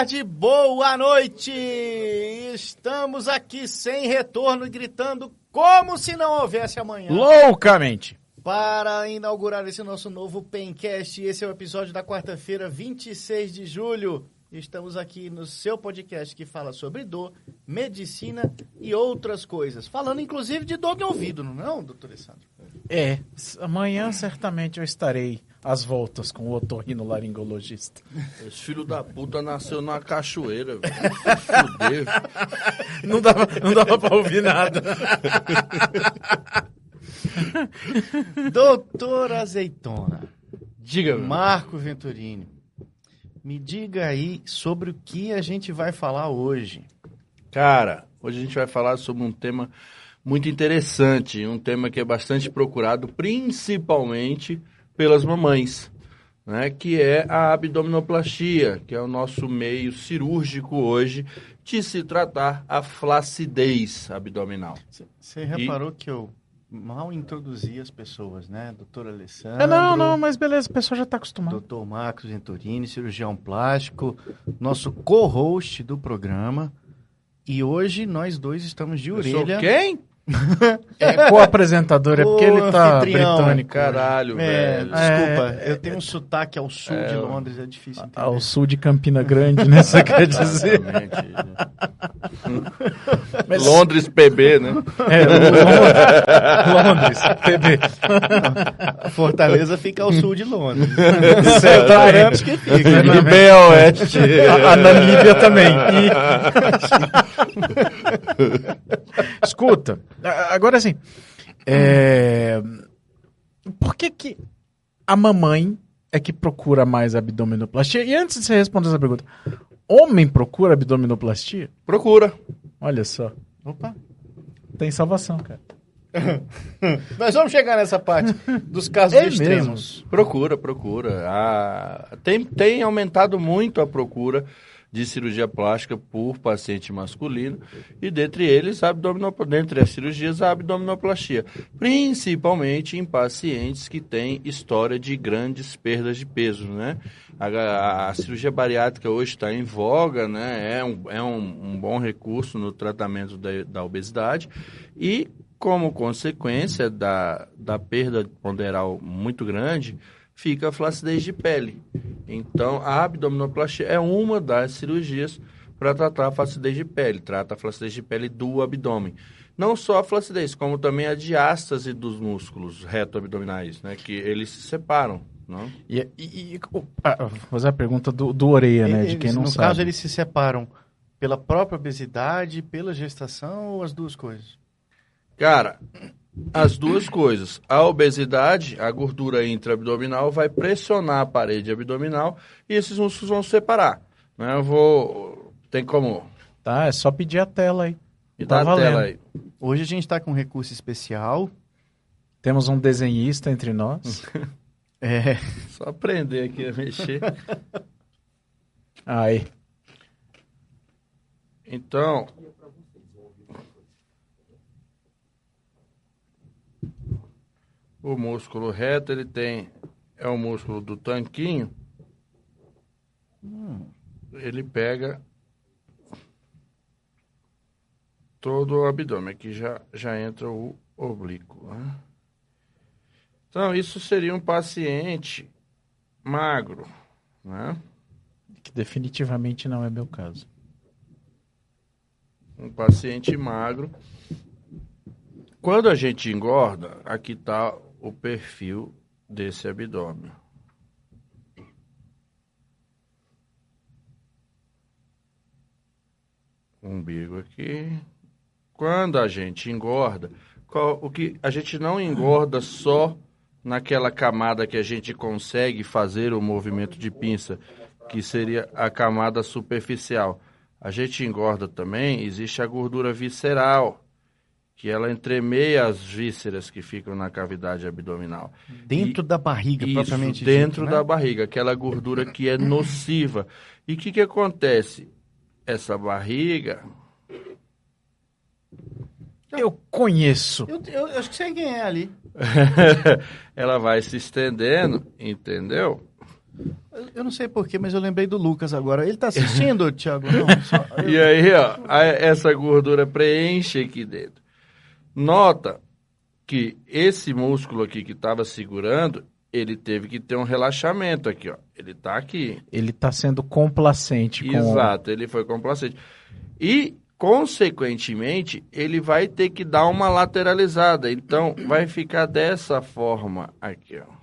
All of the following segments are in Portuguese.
tarde, boa noite! Estamos aqui sem retorno, gritando como se não houvesse amanhã. Loucamente! Para inaugurar esse nosso novo Pencast, esse é o episódio da quarta-feira, 26 de julho. Estamos aqui no seu podcast que fala sobre dor, medicina e outras coisas. Falando inclusive de dor de ouvido, não é, doutor Alessandro? É, amanhã certamente eu estarei às voltas com o otorrinolaringologista. Esse filho da puta nasceu na cachoeira, velho. Fudeu. Não dava, não dava pra ouvir nada. Doutor Azeitona, Diga, Marco Venturini, me diga aí sobre o que a gente vai falar hoje. Cara, hoje a gente vai falar sobre um tema muito interessante, um tema que é bastante procurado, principalmente pelas mamães, né? Que é a abdominoplastia, que é o nosso meio cirúrgico hoje de se tratar a flacidez abdominal. Você reparou que eu mal introduzi as pessoas, né? Doutor Alessandro. É, não, não, mas beleza, o pessoal já tá acostumado. Doutor Marcos Venturini, cirurgião plástico, nosso co-host do programa. E hoje nós dois estamos de Eu sou orelha. quem? É co-apresentador, é porque ele tá britânico. Caralho, É, velho. desculpa, eu tenho um sotaque ao sul de Londres, é difícil entender. Ao sul de Campina Grande, né? Você quer dizer? Mas- Londres PB, né? É, Londres, Londres, PB. Fortaleza fica ao sul de Londres. Certamente. Sabemos que fica. E bem a oeste. A, a Namíbia também. E- Escuta, agora assim, é, por que que a mamãe é que procura mais abdominoplastia? E antes de você responder essa pergunta, homem procura abdominoplastia? Procura. Olha só, Opa. tem salvação, cara. Nós vamos chegar nessa parte dos casos É extremos. Procura, procura. Ah, tem, tem aumentado muito a procura de cirurgia plástica por paciente masculino e dentre eles dentre as cirurgias a abdominoplastia, principalmente em pacientes que têm história de grandes perdas de peso, né? A, a- a cirurgia bariátrica hoje está em voga, né? É um, é um, um bom recurso no tratamento da, da obesidade e como consequência da, da perda ponderal muito grande, fica a flacidez de pele. Então, a abdominoplastia é uma das cirurgias para tratar a flacidez de pele. Trata a flacidez de pele do abdômen. Não só a flacidez, como também a diástase dos músculos reto-abdominais, né? Que eles se separam, não? E, e- e- ah, vou fazer a pergunta do, do orelha, né? De Eles, quem não no sabe. caso, eles se separam pela própria obesidade, pela gestação ou as duas coisas? Cara, as duas coisas. A obesidade, a gordura intraabdominal, vai pressionar a parede abdominal e esses músculos vão se separar. Né? Eu vou. Tem como. Tá, é só pedir a tela aí. Me Tá dá a valendo. tela aí. Hoje a gente está com um recurso especial. Temos um desenhista entre nós. É, Só aprender aqui a mexer. Aí. Então. O músculo reto, ele tem. É o músculo do tanquinho. Ele pega todo o abdômen. Aqui já, já entra o oblíquo. né? Então, isso seria um paciente magro, né? Que definitivamente não é meu caso. um paciente magro. Quando a gente engorda, aqui está o perfil desse abdômen. Umbigo aqui. Quando a gente engorda, qual- o que a gente não engorda só naquela camada que a gente consegue fazer o movimento de pinça, que seria a camada superficial. A gente engorda também, existe a gordura visceral, que ela entremeia as vísceras que ficam na cavidade abdominal. dentro E- da barriga, Isso, propriamente dentro dito, da né? barriga, aquela gordura que é nociva. E o que, que acontece? Essa barriga, Eu conheço. Eu, eu, eu acho que sei quem é ali. ela vai se estendendo, entendeu? Eu, não sei porquê, mas eu lembrei do Lucas agora. Ele tá assistindo, Thiago? Não, só- E aí, ó, a- essa gordura preenche aqui dentro. Nota que esse músculo aqui que estava segurando, ele teve que ter um relaxamento aqui, ó. Ele tá aqui. Ele tá sendo complacente com... Exato, ele foi complacente. E, consequentemente, ele vai ter que dar uma lateralizada. Então, vai ficar dessa forma aqui, ó.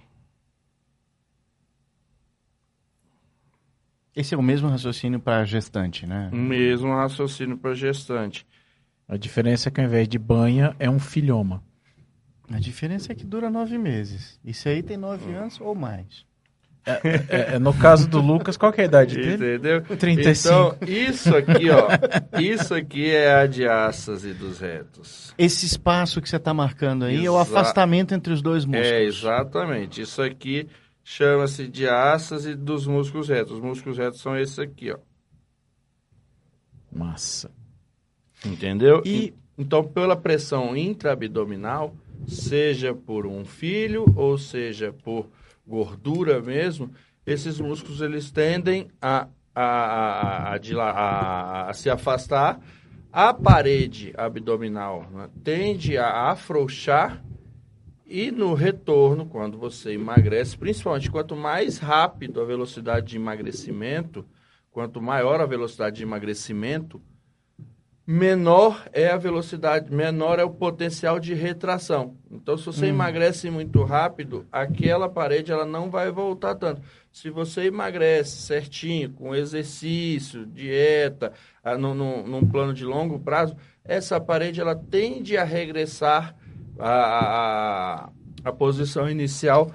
Esse é o mesmo raciocínio para gestante, né? Mesmo raciocínio para gestante. A diferença é que ao invés de banha, é um filhoma. A diferença é que dura nove meses. Isso aí tem nove anos ou mais. É, é, no caso do Lucas, qual que é a idade dele? Entendeu? 35. Então, isso aqui, ó. Isso aqui é a diástase dos retos. Esse espaço que você está marcando aí é o Exa- afastamento entre os dois músculos. É, exatamente. Isso aqui chama-se diástase dos músculos retos. Os músculos retos são esses aqui, ó. Massa. Entendeu? E- então, pela pressão intraabdominal, seja por um filho ou seja por gordura mesmo, esses músculos eles tendem a, a, a, a- a se afastar. A parede abdominal né, tende a afrouxar e no retorno, quando você emagrece, principalmente quanto mais rápido a velocidade de emagrecimento, quanto maior a velocidade de emagrecimento, menor é a velocidade, menor é o potencial de retração. Então, se você emagrece muito rápido, aquela parede ela não vai voltar tanto. Se você emagrece certinho, com exercício, dieta, ah, num, num- num plano de longo prazo, essa parede ela tende a regressar à, à, à posição inicial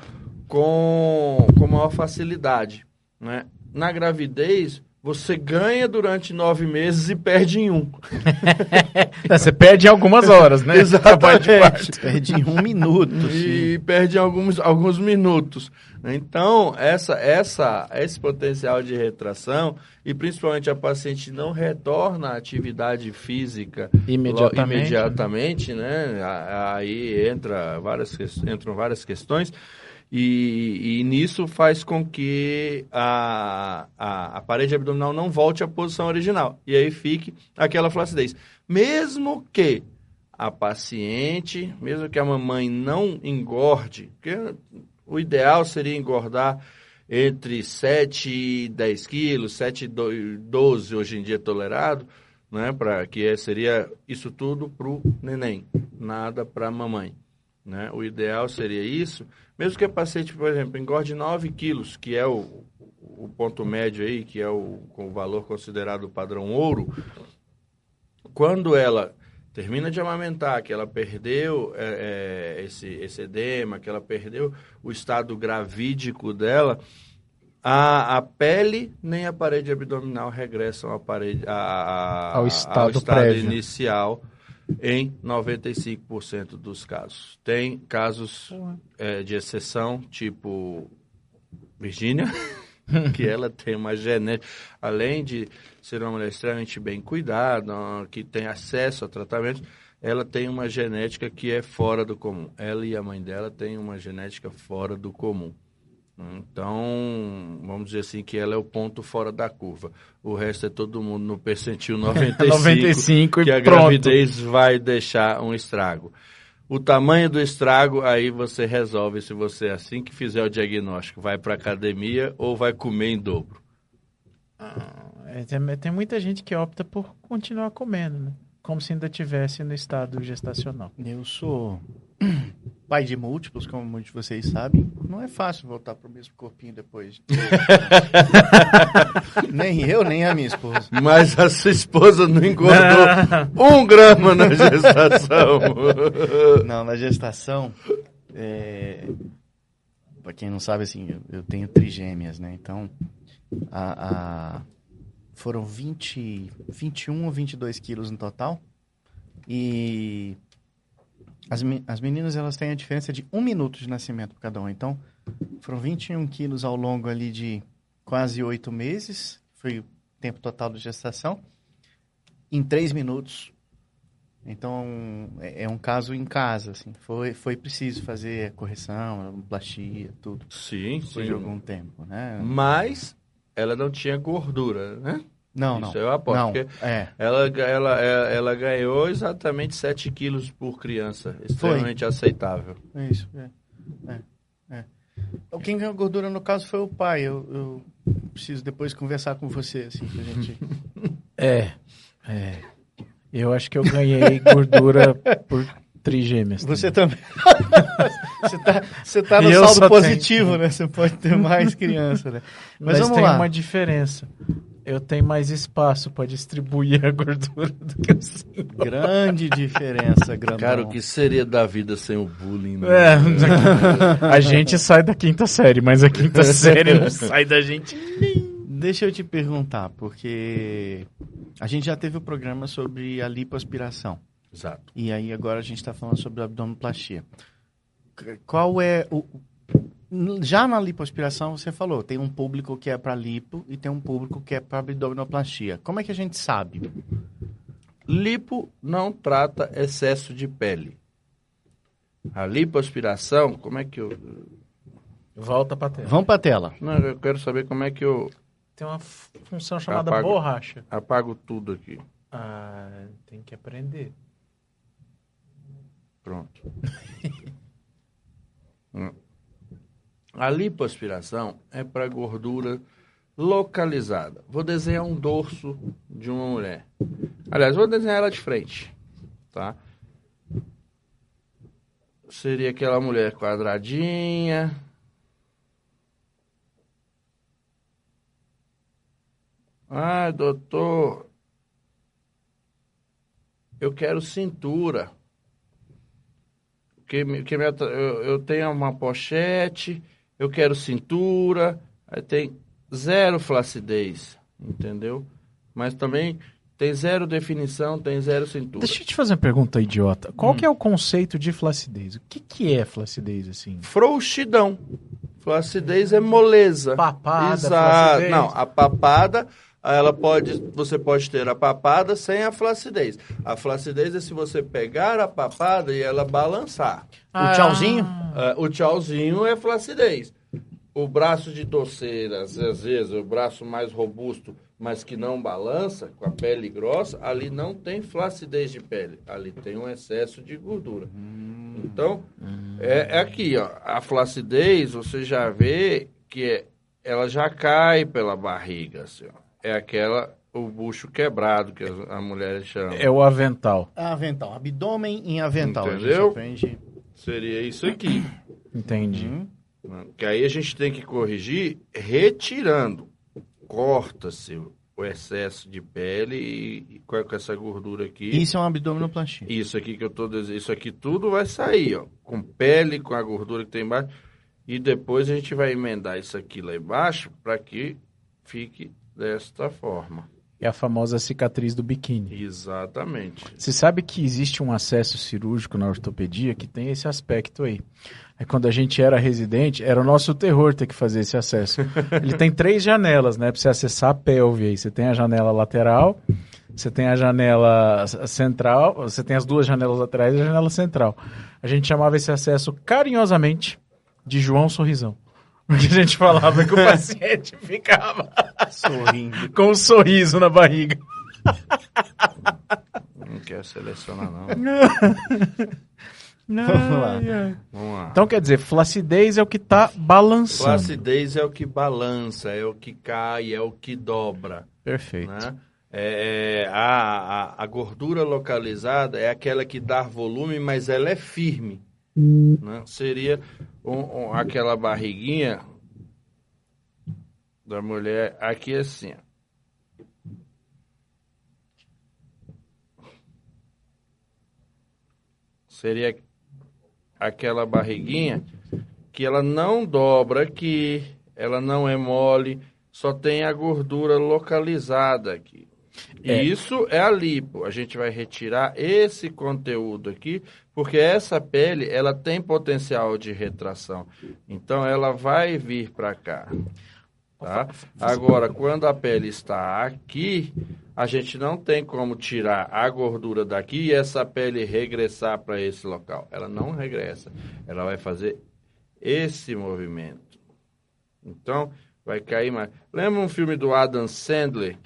com, com maior facilidade. Né? Na gravidez, você ganha durante nove meses e perde em um. Você perde em algumas horas, né? Exatamente. Perde em um minuto. E perde em alguns, alguns minutos. Então, essa, essa, esse potencial de retração, e principalmente a paciente não retorna à atividade física Imediatamente, lo- imediatamente né? Aí entra várias, entram várias questões. E, e nisso faz com que a, a, a parede abdominal não volte à posição original. E aí fique aquela flacidez. Mesmo que a paciente, mesmo que a mamãe não engorde, porque o ideal seria engordar entre 7 e 10 quilos, 7 e do- 12 hoje em dia tolerado, né, para que é- seria isso tudo para o neném, nada para a mamãe. Né? O ideal seria isso, mesmo que a paciente, por exemplo, engorde 9 quilos, que é o, o ponto médio aí, que é o, o valor considerado padrão ouro, quando ela termina de amamentar, que ela perdeu é, é, esse, esse edema, que ela perdeu o estado gravídico dela, a, a pele nem a parede abdominal regressam à parede, a- a- Ao estado prévio. inicial em 95% dos casos. Tem casos é, de exceção, tipo Virgínia, que ela tem uma genética, além de ser uma mulher extremamente bem cuidada, que tem acesso a tratamento, ela tem uma genética que é fora do comum. Ela e a mãe dela têm uma genética fora do comum. Então, vamos dizer assim que ela é o ponto fora da curva. O resto é todo mundo no percentil 95, 95 e que a pronto. gravidez vai deixar um estrago. O tamanho do estrago, aí você resolve se você, assim que fizer o diagnóstico, vai para academia ou vai comer em dobro. É, tem, tem muita gente que opta por continuar comendo, né? Como se ainda tivesse no estado gestacional. Eu sou pai de múltiplos, como muitos de vocês sabem. Não é fácil voltar pro mesmo corpinho depois. nem eu, nem a minha esposa. Mas a sua esposa não engordou um grama na gestação. Não, na gestação, é... para quem não sabe, assim, eu, eu tenho trigêmeas, né? Então, a, a- foram 20, 21 ou 22 quilos no total. E as, as meninas, elas têm a diferença de um minuto de nascimento para cada um. Então, foram 21 quilos ao longo ali de quase oito meses. Foi o tempo total de gestação. Em três minutos, Então, é, é um caso em casa, assim. Foi, foi preciso fazer a correção, plastia, tudo. Sim, Depois sim. de algum tempo, né? Mas ela não tinha gordura, né? Não, Isso não. eu aposto, Não, porque- é. Ela, ela, ela, ela ganhou exatamente 7 quilos por criança. Extremamente aceitável. É isso, é. é, é. Quem ganhou gordura no caso foi o pai. Eu, eu preciso depois conversar com você, assim, pra gente. É, é. Eu acho que eu ganhei gordura por trigêmeas. Você também. você, tá, você tá no eu saldo positivo, né? Você pode ter mais criança, né? Mas, Mas, vamos tem lá. uma diferença. Eu tenho mais espaço para distribuir a gordura do que o senhor. Grande diferença, grandão. Cara, o que seria da vida sem o bullying? Né? É, a gente sai da quinta série, mas a quinta série não sai da gente. Deixa eu te perguntar, porque a gente já teve o programa sobre a lipoaspiração. Exato. E aí agora a gente está falando sobre abdominoplastia. C- Qual é o... Já na lipoaspiração, você falou, tem um público que é para lipo e tem um público que é para abdominoplastia. Como é que a gente sabe? Lipo não trata excesso de pele. A lipoaspiração, como é que eu. Volta pra tela. Vamos para a tela. Não, eu quero saber como é que eu Tem uma função chamada Apaga. borracha. apago tudo aqui. Ah, tem que aprender. Pronto. Hum. A lipoaspiração é para gordura localizada. Vou desenhar um dorso de uma mulher. Aliás, vou desenhar ela de frente, tá? Seria aquela mulher quadradinha. Ah, doutor, eu quero cintura. Que, que atra- eu, eu tenho uma pochete, eu quero cintura, aí tem zero flacidez, entendeu? Mas também tem zero definição, tem zero cintura. Deixa eu te fazer uma pergunta idiota. Qual que é o conceito de flacidez? O que, que é flacidez, assim? Frouxidão. Flacidez é moleza. Papada, Exato. Não, a papada, ela pode, você pode ter a papada sem a flacidez. A flacidez é se você pegar a papada e ela balançar. O tchauzinho? Ah, o tchauzinho é flacidez. O braço de torceira, às vezes, o braço mais robusto, mas que não balança, com a pele grossa, ali não tem flacidez de pele. Ali tem um excesso de gordura. Então, é, é aqui, ó. A flacidez, você já vê que é- ela já cai pela barriga, assim, ó. É aquela, o bucho quebrado, que as, as mulheres chamam. É o avental. Avental. Abdômen em avental. A Entendeu? aprende. Seria isso aqui. Entendi. Hum. Que aí a gente tem que corrigir retirando. Corta-se o excesso de pele e, e com com essa gordura aqui. Isso é um abdominoplastia. Isso aqui que eu tô dizendo, isso aqui tudo vai sair, ó, com pele, com a gordura que tem embaixo, e depois a gente vai emendar isso aqui lá embaixo para que fique desta forma. É a famosa cicatriz do biquíni. Exatamente. Você sabe que existe um acesso cirúrgico na ortopedia que tem esse aspecto aí. Aí quando a gente era residente, era o nosso terror ter que fazer esse acesso. Ele tem três janelas, né, para você acessar a pelve aí. Você tem a janela lateral, você tem a janela central, você tem as duas janelas laterais e a janela central. A gente chamava esse acesso carinhosamente de João Sorrisão. Porque a gente falava que o paciente ficava Sorrindo. com um sorriso na barriga. Não quero selecionar, não. Vamos lá. Vamos lá. Então quer dizer, flacidez é o que tá balançando. Flacidez é o que balança, é o que cai, é o que dobra. Perfeito. né? É, é, a, a, a gordura localizada é aquela que dá volume, mas ela é firme. Né? Seria um- um- aquela barriguinha da mulher aqui assim. Seria aquela barriguinha que ela não dobra aqui, ela não é mole, só tem a gordura localizada aqui. É. E isso é a lipo. A gente vai retirar esse conteúdo aqui, porque essa pele, ela tem potencial de retração. Então ela vai vir para cá. Tá? Agora, quando a pele está aqui, a gente não tem como tirar a gordura daqui e essa pele regressar para esse local. Ela não regressa. Ela vai fazer esse movimento. Então, vai cair mais. Lembra um filme do Adam Sandler?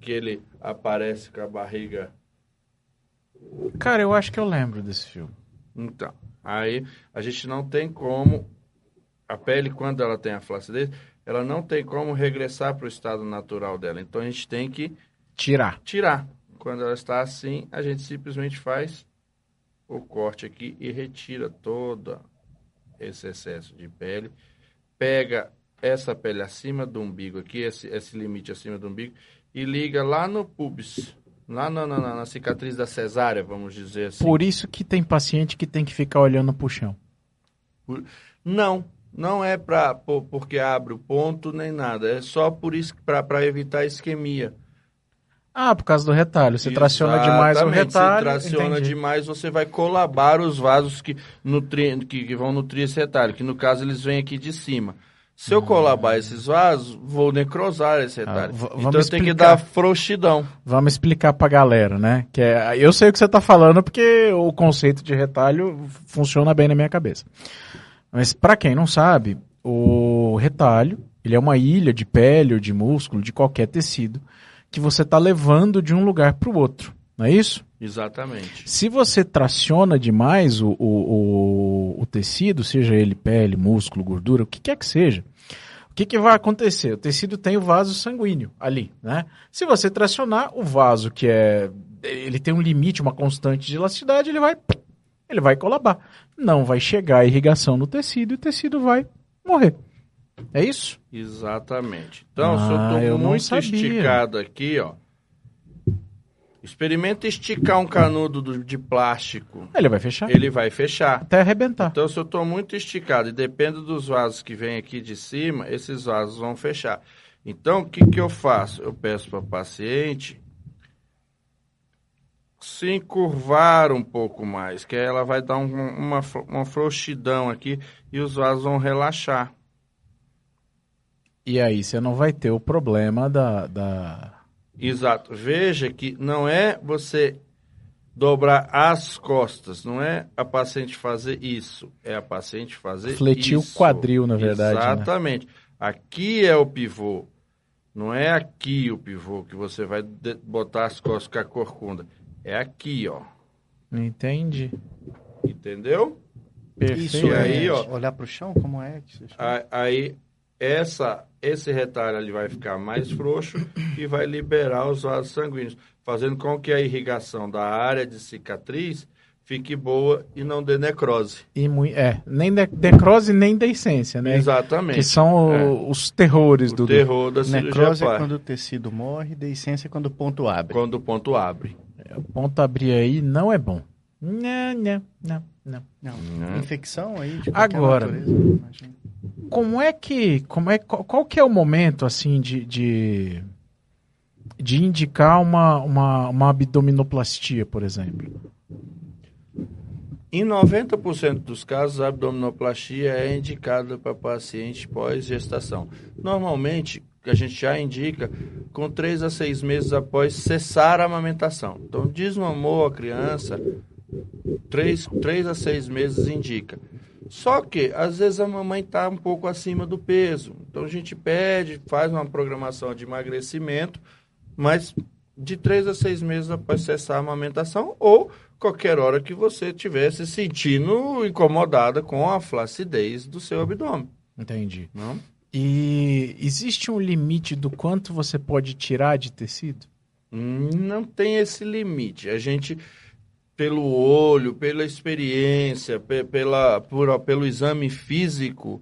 Que ele aparece com a barriga. Cara, eu acho que eu lembro desse filme. Então, aí a gente não tem como. A pele, quando ela tem a flacidez, ela não tem como regressar para o estado natural dela. Então a gente tem que Tirar. tirar. Quando ela está assim, a gente simplesmente faz o corte aqui e retira todo esse excesso de pele. Pega essa pele acima do umbigo aqui, esse, esse limite acima do umbigo, e liga lá no pubis, lá na, na, na cicatriz da cesárea, vamos dizer assim. Por isso que tem paciente que tem que ficar olhando pro chão. Não, não é pra, por- porque abre o ponto nem nada. É só por isso para evitar isquemia. Ah, por causa do retalho. Você traciona demais o Exatamente, retalho. Se traciona entendi. demais, você vai colabar os vasos que, nutri, que, que vão nutrir esse retalho, que no caso eles vêm aqui de cima. Se eu colabar esses vasos, vou necrosar esse retalho. Ah, então tenho que dar frouxidão. Vamos explicar pra galera, né? Que é, eu sei o que você tá falando porque o conceito de retalho funciona bem na minha cabeça. Mas pra quem não sabe, o retalho, ele é uma ilha de pele ou de músculo, de qualquer tecido, que você tá levando de um lugar pro outro. Não é isso? Exatamente. Se você traciona demais o, o, o, o tecido, seja ele pele, músculo, gordura, o que quer que seja, o que, que vai acontecer? O tecido tem o vaso sanguíneo ali, né? Se você tracionar, o vaso que é... Ele tem um limite, uma constante de elasticidade, ele vai... Ele vai colabar. Não vai chegar a irrigação no tecido e o tecido vai morrer. É isso? Exatamente. Então, se Ah, eu eu não muito sabia. esticado aqui, ó. Experimenta esticar um canudo do- de plástico. Ele vai fechar. Ele vai fechar. Até arrebentar. Então, se eu estou muito esticado e depende dos vasos que vêm aqui de cima, esses vasos vão fechar. Então, o que, que eu faço? Eu peço para o paciente se encurvar um pouco mais, que aí ela vai dar um- uma, fro- uma frouxidão aqui e os vasos vão relaxar. E aí você não vai ter o problema da... da... Exato. Veja que não é você dobrar as costas, não é a paciente fazer isso, é a paciente fazer Fletir o isso. quadril, na verdade, né? Exatamente. Aqui é o pivô. Não é aqui o pivô que você vai botar as costas com a corcunda. É aqui, ó. Entende? Entendeu? Isso E aí, ó. olhar pro chão, como é que você chama? Aí essa, esse retalho ali vai ficar mais frouxo e vai liberar os vasos sanguíneos, fazendo com que a irrigação da área de cicatriz fique boa e não dê necrose. E é, nem de- necrose nem deiscência, né? Exatamente. Que são o- É. os terrores o do. terror da cirurgia Necrose é quando o tecido morre, deiscência é quando o ponto abre. Quando o ponto abre. O ponto abrir aí não é bom. Não, não, não, não. Não. Infecção aí de qualquer Agora. natureza, imagina. Como é que. Como é, qual, qual que é o momento, assim, de. de, de indicar uma, uma, uma abdominoplastia, por exemplo? Em 90% dos casos, a abdominoplastia é indicada para paciente pós-gestação. Normalmente, a gente já indica com 3 a 6 meses após cessar a amamentação. Então, desmamou a criança, 3, 3 a 6 meses indica. Só que, às vezes, a mamãe está um pouco acima do peso. Então, a gente pede, faz uma programação de emagrecimento, mas de 3 a 6 meses após cessar a amamentação ou qualquer hora que você estiver se sentindo incomodada com a flacidez do seu abdômen. Entendi. Não? E existe um limite do quanto você pode tirar de tecido? Não tem esse limite. A gente, pelo olho, pela experiência, pe- pela, por- pelo exame físico,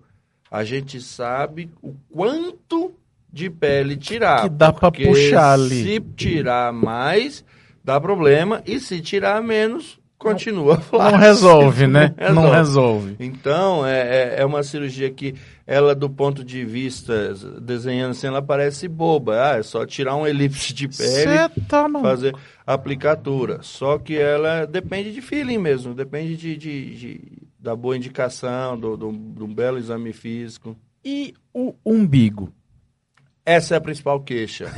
a gente sabe o quanto de pele tirar. Que dá Porque puxar ali. Se tirar mais, dá problema. E se tirar menos, continua Não flácido. resolve, né? Não resolve. resolve. Então, é, é, é uma cirurgia que ela, do ponto de vista, desenhando assim, ela parece boba. Ah, é só tirar um elipse de pele, tá fazer aplicatura. Só que ela depende de feeling mesmo, depende de, de- de- da boa indicação, do, do, de um belo exame físico. E o umbigo? Essa é a principal queixa.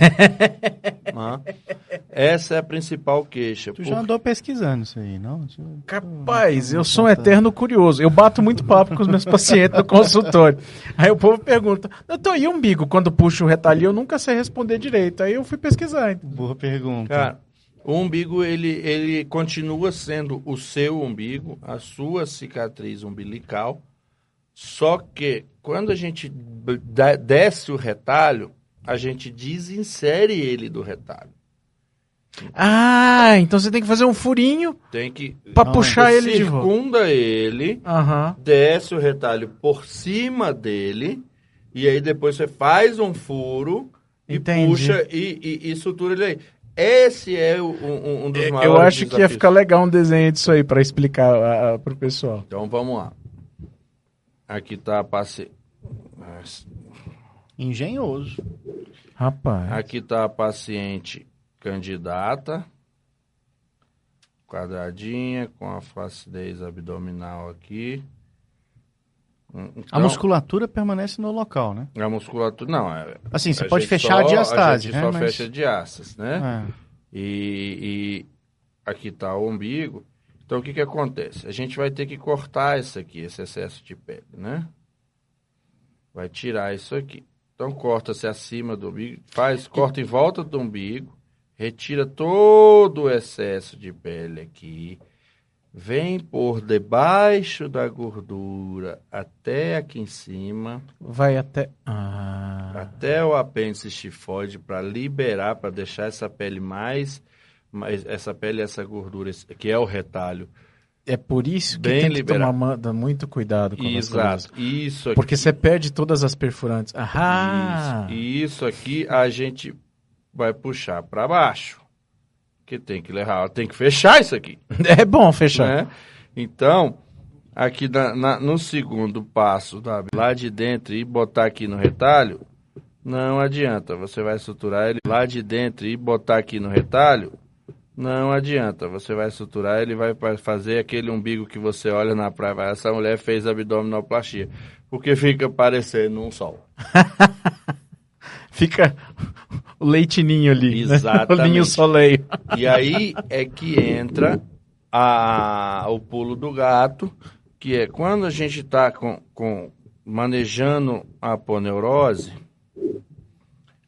Essa é a principal queixa. Tu já andou pesquisando isso aí, não? Capaz, eu sou um eterno curioso. Eu bato muito papo com os meus pacientes no consultório. Aí o povo pergunta, doutor, e umbigo? Quando puxo o retalho, eu nunca sei responder direito. Aí eu fui pesquisar. então. Boa pergunta. Cara, o umbigo, ele, ele continua sendo o seu umbigo, a sua cicatriz umbilical, só que quando a gente desce o retalho, a gente desinsere ele do retalho. Ah, então você tem que fazer um furinho Tem que... pra Não, puxar ele de volta. circunda ele, Aham. desce o retalho por cima dele, e aí depois você faz um furo e Entendi. puxa e, e, e sutura ele aí. Esse é o- um, um dos maiores Eu acho que ia desafios. ficar legal um desenho disso aí pra explicar a, a, pro pessoal. Então vamos lá. Aqui tá a paciente. Engenhoso. Rapaz. Aqui tá a paciente candidata. Quadradinha, com a flacidez abdominal aqui. Hum, A então, musculatura permanece no local, né? A musculatura. Não, é, Assim, você a pode fechar só- a diastase, A gente né? só Mas- fecha a diástase, né? É. E, e aqui tá o umbigo. Então o que que acontece? A gente vai ter que cortar isso aqui, esse excesso de pele, né? Vai tirar isso aqui. Então corta-se acima do umbigo, faz, corta em volta do umbigo, retira todo o excesso de pele aqui, vem por debaixo da gordura até aqui em cima, Vai até. Ah. até o apêndice tifoide para liberar, para deixar essa pele mais, mais essa pele, essa gordura, que é o retalho. É por isso que Bem tem que liberado. tomar ma- muito cuidado com. Exato. Isso aqui. Porque você perde todas as perfurantes. Ah! Isso. E isso aqui a gente vai puxar para baixo. Que tem que levar, tem que fechar isso aqui. É bom fechar. né? Então, aqui na- na- no segundo passo, tá? lá de dentro e botar aqui no retalho, não adianta. Você vai suturar ele lá de dentro e botar aqui no retalho, não adianta. Você vai suturar ele vai fazer aquele umbigo que você olha na praia. Essa mulher fez abdominoplastia. Porque fica parecendo um sol. Fica o leitinho ali. né? Exatamente. O linho soleil. E aí é que entra a, o pulo do gato, que é quando a gente está com, com, manejando a aponeurose.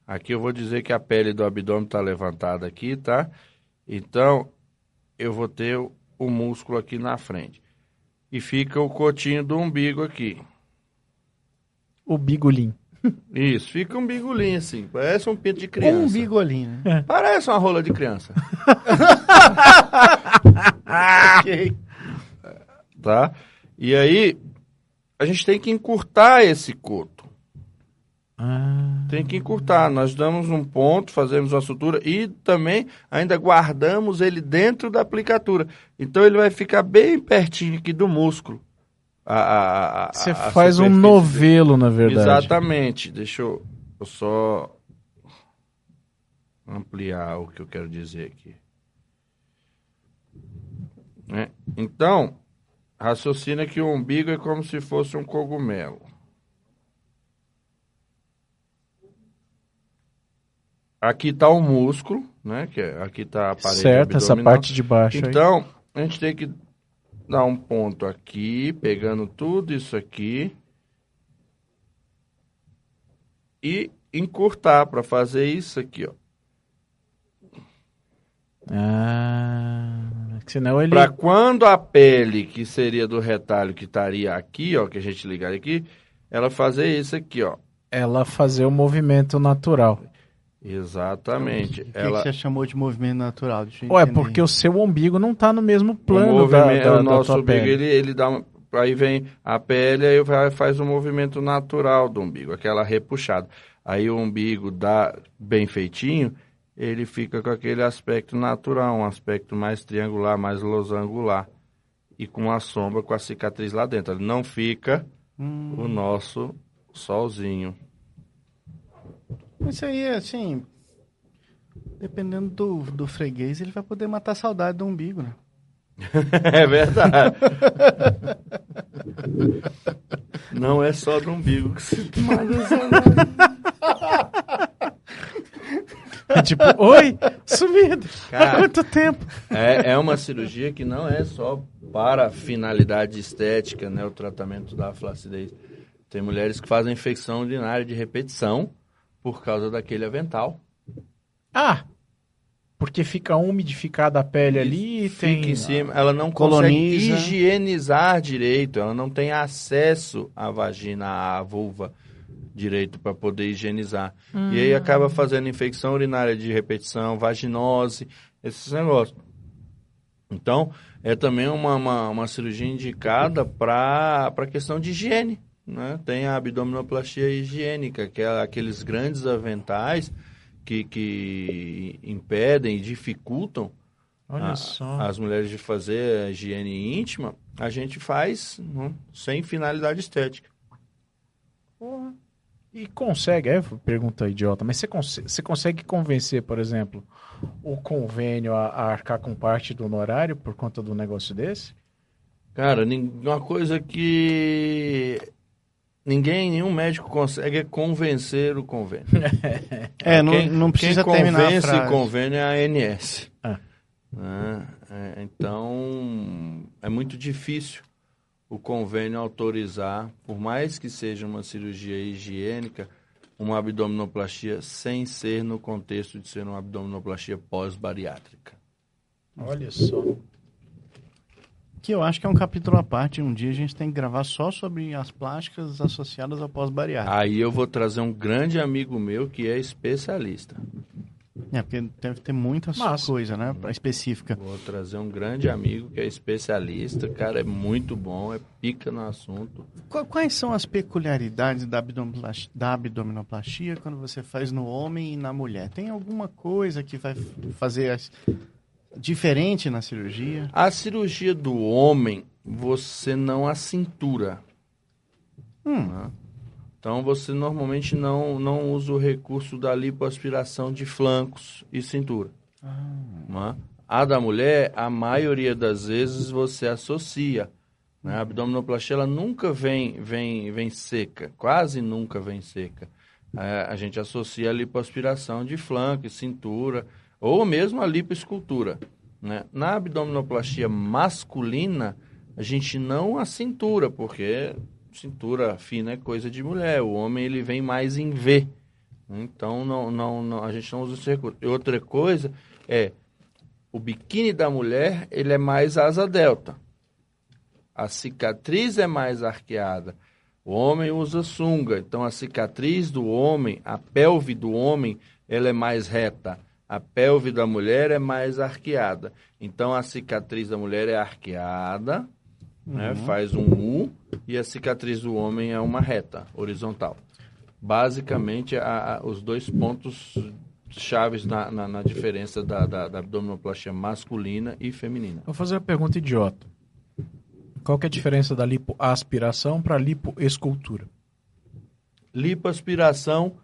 Aqui eu vou dizer que a pele do abdômen está levantada aqui, tá? Então eu vou ter o, o músculo aqui na frente. E fica o cotinho do umbigo aqui. O bigolim. Isso, fica um bigolinho assim, parece um pinto de Um criança. bigolinho, né? Parece uma rola de criança. Ok. tá? E aí, a gente tem que encurtar esse coto. Ah. Tem que encurtar. Nós damos um ponto, fazemos uma sutura e também ainda guardamos ele dentro da aplicatura. Então ele vai ficar bem pertinho aqui do músculo. A- a- a- Você faz um novelo, na verdade. Exatamente. Deixa eu, eu só ampliar o que eu quero dizer aqui. Né? Então, raciocina que o umbigo é como se fosse um cogumelo. Aqui está o músculo, né? Que é- aqui está a parede Certo, essa parte de baixo aí. Então, a gente tem que dar um ponto aqui, pegando tudo isso aqui e encurtar para fazer isso aqui, ó. Ah, senão ele. Para quando a pele, que seria do retalho, que estaria aqui, ó, que a gente ligar aqui, ela fazer isso aqui, ó. Ela fazer o movimento natural. Exatamente. O que, ela que você chamou de movimento natural? Deixa Ué, entender. porque o seu umbigo não tá no mesmo o plano da, movimento, da, o da nosso umbigo, pele. ele, ele dá uma, aí vem a pele aí vai, faz um movimento natural do umbigo, aquela repuxada. Aí o umbigo dá bem feitinho, ele fica com aquele aspecto natural, um aspecto mais triangular, mais losangular e com a sombra, com a cicatriz lá dentro. Ele não fica Hum, o nosso solzinho. Isso aí, assim... Dependendo do, do freguês, ele vai poder matar a saudade do umbigo, né? é verdade. Não é só do umbigo que se essa tipo, oi, sumido. Cara, Há quanto tempo? É, é uma cirurgia que não é só para finalidade estética, né? O tratamento da flacidez. Tem mulheres que fazem infecção urinária de repetição por causa daquele avental. Ah, porque fica umidificada a pele ali e tem... Fica em cima, ela não Coloniza. consegue higienizar direito, ela não tem acesso à vagina, à vulva direito para poder higienizar. E aí acaba fazendo infecção urinária de repetição, vaginose, esses negócios. Então, é também uma, uma, uma cirurgia indicada para a questão de higiene. Né? Tem a abdominoplastia higiênica, que é aqueles grandes aventais que, que impedem e dificultam Olha a- só. as mulheres de fazer a higiene íntima, a gente faz né, sem finalidade estética. Porra. E consegue, é pergunta idiota, mas você, cons- você consegue convencer, por exemplo, o convênio a, a arcar com parte do honorário por conta do negócio desse? Cara, uma coisa que ninguém, nenhum médico consegue convencer o convênio. É, não, quem, não precisa quem terminar a convence frase. convênio é a ANS. Ah. Né? É, então, é muito difícil o convênio autorizar, por mais que seja uma cirurgia higiênica, uma abdominoplastia sem ser no contexto de ser uma abdominoplastia pós-bariátrica. Olha só. Que eu acho que é um capítulo à parte. Um dia a gente tem que gravar só sobre as plásticas associadas ao pós-bariátrico. Aí eu vou trazer um grande amigo meu que é especialista. É, porque deve ter muita Massa. coisa, né? Específica. Vou trazer um grande amigo que é especialista, cara, é muito bom, é pica no assunto. Qu- Quais são as peculiaridades da abdominoplastia, da abdominoplastia quando você faz no homem e na mulher? Tem alguma coisa que vai fazer as- diferente na cirurgia? A cirurgia do homem, você não a cintura. Hum, né? Então você normalmente não, não usa o recurso da lipoaspiração de flancos e cintura. né? A da mulher, a maioria das vezes você associa. Né? A abdominoplastia ela nunca vem, vem, vem seca, quase nunca vem seca. É, a gente associa a lipoaspiração de flanco e cintura, ou mesmo a lipoescultura. Né? Na abdominoplastia masculina, a gente não a cintura, porque cintura fina é coisa de mulher. O homem ele vem mais em V. Então não, não, não, a gente não usa esse recurso. E outra coisa é o biquíni da mulher ele é mais asa delta. A cicatriz é mais arqueada. O homem usa sunga, então a cicatriz do homem, a pelve do homem, ela é mais reta. A pelve da mulher é mais arqueada. Então a cicatriz da mulher é arqueada, né, faz um U, e a cicatriz do homem é uma reta, horizontal. Basicamente, a- a- os dois pontos chaves na, na, na diferença da, da, da abdominoplastia masculina e feminina. Vou fazer uma pergunta idiota. Qual que é a diferença da lipoaspiração para lipoescultura? Lipoaspiração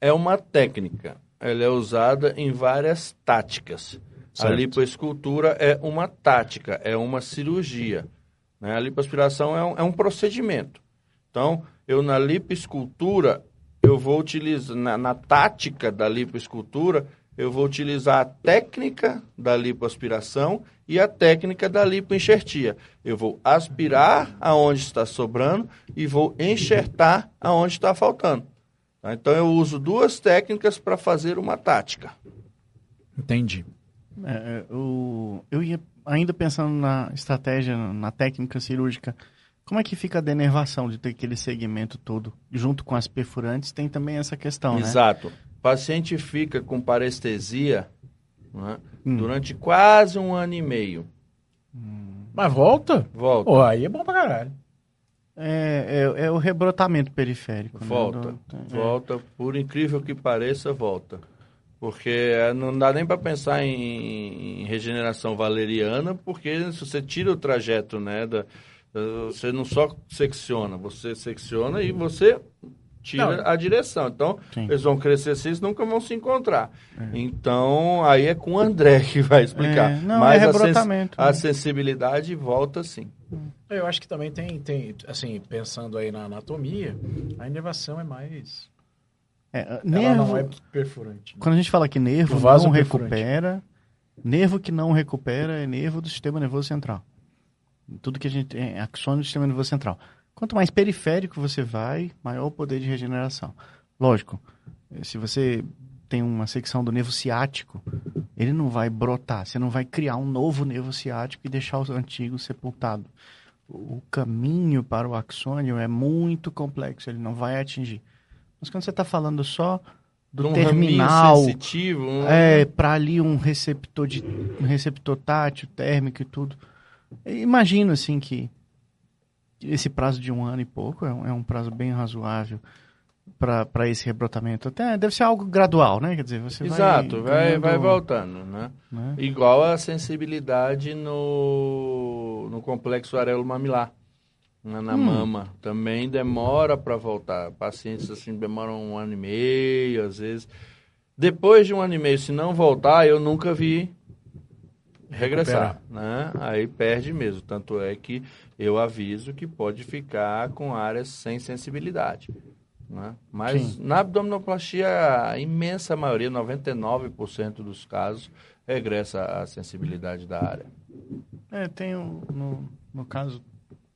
é uma técnica. Ela é usada em várias táticas. Certo. A lipoescultura é uma tática, é uma cirurgia. né? A lipoaspiração é um, é um procedimento. Então, eu na lipoescultura, eu vou utilizar, na, na tática da lipoescultura, eu vou utilizar a técnica da lipoaspiração e a técnica da lipoenxertia. Eu vou aspirar aonde está sobrando e vou enxertar aonde está faltando. Tá? Então, eu uso duas técnicas para fazer uma tática. Entendi. É, é, o- eu ia ainda pensando na estratégia, na técnica cirúrgica. Como é que fica a denervação de ter aquele segmento todo junto com as perfurantes? Tem também essa questão, né? Exato. O paciente fica com parestesia né, Hum. durante quase um ano e meio. Mas volta? Volta. Pô, aí é bom pra caralho. É, é, é o rebrotamento periférico. né? Volta. Do- é. Volta, por incrível que pareça, volta. Porque eh, não dá nem para pensar em, em regeneração valeriana, porque se você tira o trajeto, né, da- você não só secciona, você secciona e você tira Não. a direção. Então, Sim. eles vão crescer assim, eles nunca vão se encontrar. Então, aí é com o André que vai explicar. É, não, Mas é a sens- rebrotamento, a né? sensibilidade volta sim. Eu acho que também tem, tem assim, pensando aí na anatomia, a inervação é mais É, Ela nervo, não é perfurante. quando a gente fala que nervo O vaso não recupera, nervo que não recupera é nervo do sistema nervoso central. Tudo que a gente é axônio do sistema nervoso central. Quanto mais periférico você vai, maior o poder de regeneração. Lógico, eh, se você tem uma secção do nervo ciático, ele não vai brotar, você não vai criar um novo nervo ciático e deixar o antigo sepultado. O caminho para o axônio é muito complexo, ele não vai atingir. Mas quando você está falando só do um terminal, um- é, para ali um receptor de um receptor tátil, térmico e tudo. Imagino assim que esse prazo de um ano e pouco é um, é um prazo bem razoável para esse rebrotamento. Até deve ser algo gradual, né? Quer dizer, você Exato, vai, ganhando, vai voltando, né? né? Igual a sensibilidade no, no complexo areolo mamilar, né, na Hum. mama. Também demora para voltar. Pacientes assim demoram um ano e meio, às vezes. Depois de um ano e meio, se não voltar, eu nunca vi regressar, né? Aí perde mesmo. Tanto é que eu aviso que pode ficar com áreas sem sensibilidade. Né? Mas Sim. na abdominoplastia, a imensa maioria, 99% dos casos, regressa a sensibilidade da área. É, tenho no, no caso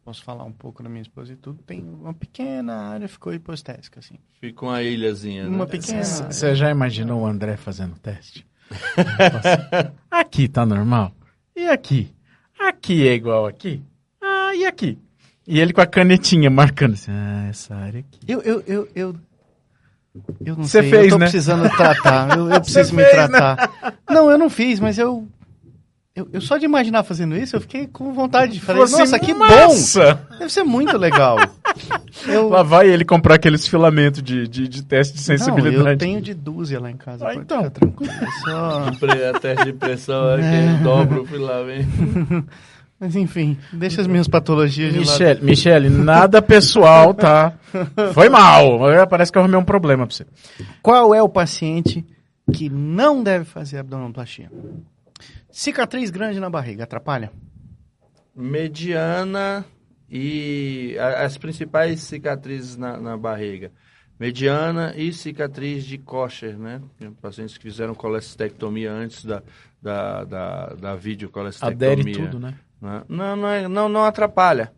posso falar um pouco da minha esposa e tudo, tem uma pequena área ficou hipostésica assim. Fica uma ilhazinha. Uma né? pequena. Você já imaginou o André fazendo teste? Aqui tá normal. E aqui? Aqui é igual aqui? Ah, e aqui? E ele com a canetinha marcando assim, ah, essa área aqui. Eu, eu, eu, eu, eu não Você sei, fez, eu tô né? precisando tratar, eu, eu preciso me fez, né? tratar. Não, eu não fiz, mas eu, eu, eu só de imaginar fazendo isso, eu fiquei com vontade de falar, Falou assim, nossa, que "Massa!" bom! Deve ser muito legal. Eu, Lá vai ele comprar aqueles filamentos de, de, de teste de não, sensibilidade. eu tenho de dúzia lá em casa, Ah, então. tranquilo. é só... A teste de pressão é que ele dobra o filamento. Mas enfim, deixa as minhas patologias de lado. Michele, Michele, nada pessoal, tá? Foi mal. É, Parece que eu arrumei um problema pra você. Qual é o paciente que não deve fazer abdominoplastia? Cicatriz grande na barriga, atrapalha? Mediana e a- as principais cicatrizes na, na barriga. Mediana e cicatriz de Kocher, né? Pacientes que fizeram colestectomia antes da, da, da, da videocolestectomia. Adere tudo, né? né? Não, não, é- não, não atrapalha.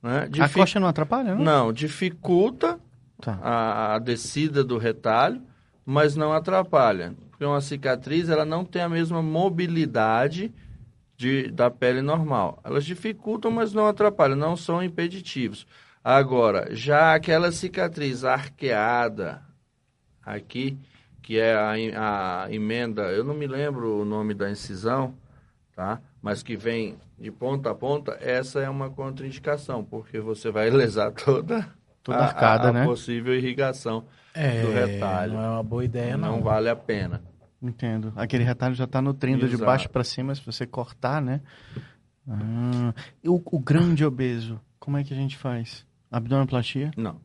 Né? A Difi- coxa não atrapalha, não? Não, dificulta Tá. a, a descida do retalho, mas não atrapalha. Porque uma cicatriz ela não tem a mesma mobilidade de, da pele normal. Elas dificultam, mas não atrapalham, não são impeditivos. Agora, já aquela cicatriz arqueada aqui, que é a, a emenda, eu não me lembro o nome da incisão, tá? Mas que vem de ponta a ponta, essa é uma contraindicação, porque você vai lesar toda Toda a- arcada, a, a né? possível irrigação. É, Do retalho. não é uma boa ideia, não. não vale a pena. Entendo. Aquele retalho já tá nutrindo de Exato. baixo para cima, se você cortar, né? Ah, o, o grande obeso, como é que a gente faz? Abdominoplastia? Não.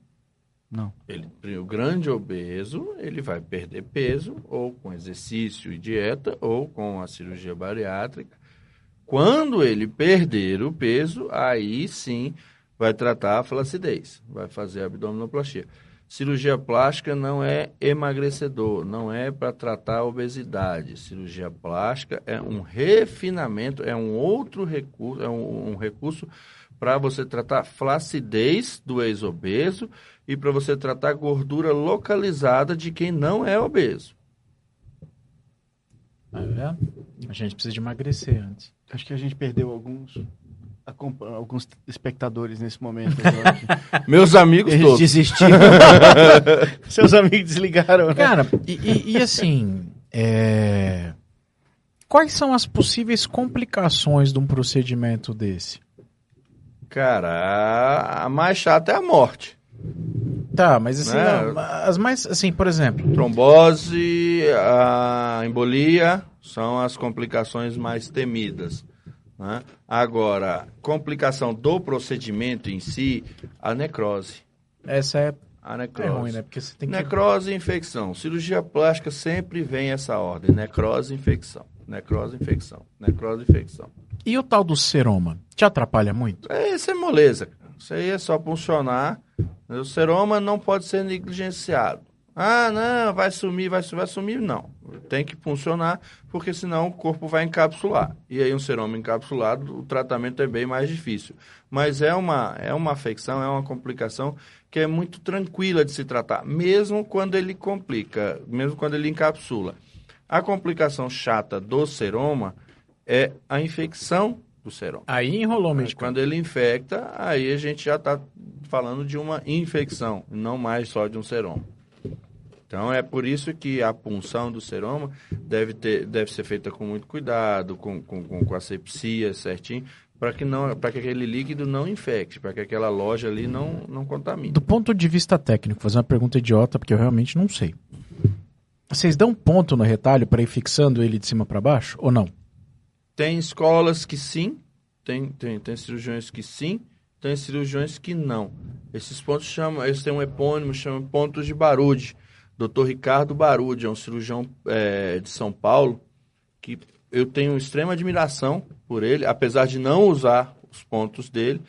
Não. Ele, o grande obeso, ele vai perder peso ou com exercício e dieta ou com a cirurgia bariátrica. Quando ele perder o peso, aí sim vai tratar a flacidez, vai fazer a abdominoplastia. Cirurgia plástica não é emagrecedor, não é para tratar a obesidade. Cirurgia plástica é um refinamento, é um outro recurso, é um, um recurso para você tratar flacidez do ex-obeso e para você tratar gordura localizada de quem não é obeso. Vendo? A gente precisa de emagrecer antes. Acho que a gente perdeu alguns alguns espectadores nesse momento. Meus amigos Eles todos. desistiram. Seus amigos desligaram, né? Cara, e, e- e assim, é, quais são as possíveis complicações de um procedimento desse? Cara, a- mais chata é a morte. Tá, mas assim, Né? as mais, assim, por exemplo, Trombose, a embolia são as complicações mais temidas. Né? Agora, complicação do procedimento em si, a necrose. essa é, A é necrose. ruim, né? Porque você tem que... Necrose e infecção. Cirurgia plástica sempre vem essa ordem: necrose e infecção. Necrose e infecção. Necrose e infecção. E o tal do seroma? Te atrapalha muito? É, Isso é moleza. Isso aí é só funcionar. O seroma não pode ser negligenciado. Ah, não, vai sumir, vai, vai sumir. Não. Tem que funcionar, porque senão o corpo vai encapsular. E aí, um seroma encapsulado, o tratamento é bem mais difícil. Mas é uma, é uma afecção, é uma complicação que é muito tranquila de se tratar, mesmo quando ele complica, mesmo quando ele encapsula. A complicação chata do seroma é a infecção do seroma. Aí enrolou o médico. Quando ele infecta, aí a gente já está falando de uma infecção, não mais só de um seroma. Então é por isso que a punção do seroma deve, ter, deve ser feita com muito cuidado, com, com, com asepsia certinho, para que, não, que aquele líquido não infecte, para que aquela loja ali não, não contamine. Do ponto de vista técnico, vou fazer uma pergunta idiota, porque eu realmente não sei. Vocês dão ponto no retalho para ir fixando ele de cima para baixo ou não? Tem escolas que sim, tem, tem, tem cirurgiões que sim, tem cirurgiões que não. Esses pontos chamam, eles têm um epônimo, chamam pontos de Barude. Dr. Ricardo Barude é um cirurgião é, de São Paulo que eu tenho extrema admiração por ele, apesar de não usar os pontos dele.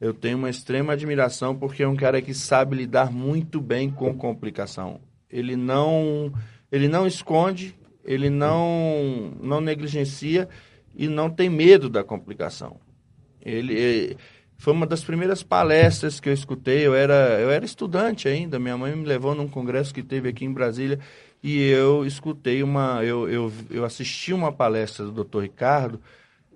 Eu tenho uma extrema admiração porque é um cara que sabe lidar muito bem com complicação. Ele não, ele não esconde, ele não, não negligencia e não tem medo da complicação. Ele foi uma das primeiras palestras que eu escutei. Eu era, eu era estudante ainda. Minha mãe me levou num congresso que teve aqui em Brasília e eu escutei uma, eu, eu, eu assisti uma palestra do Dr. Ricardo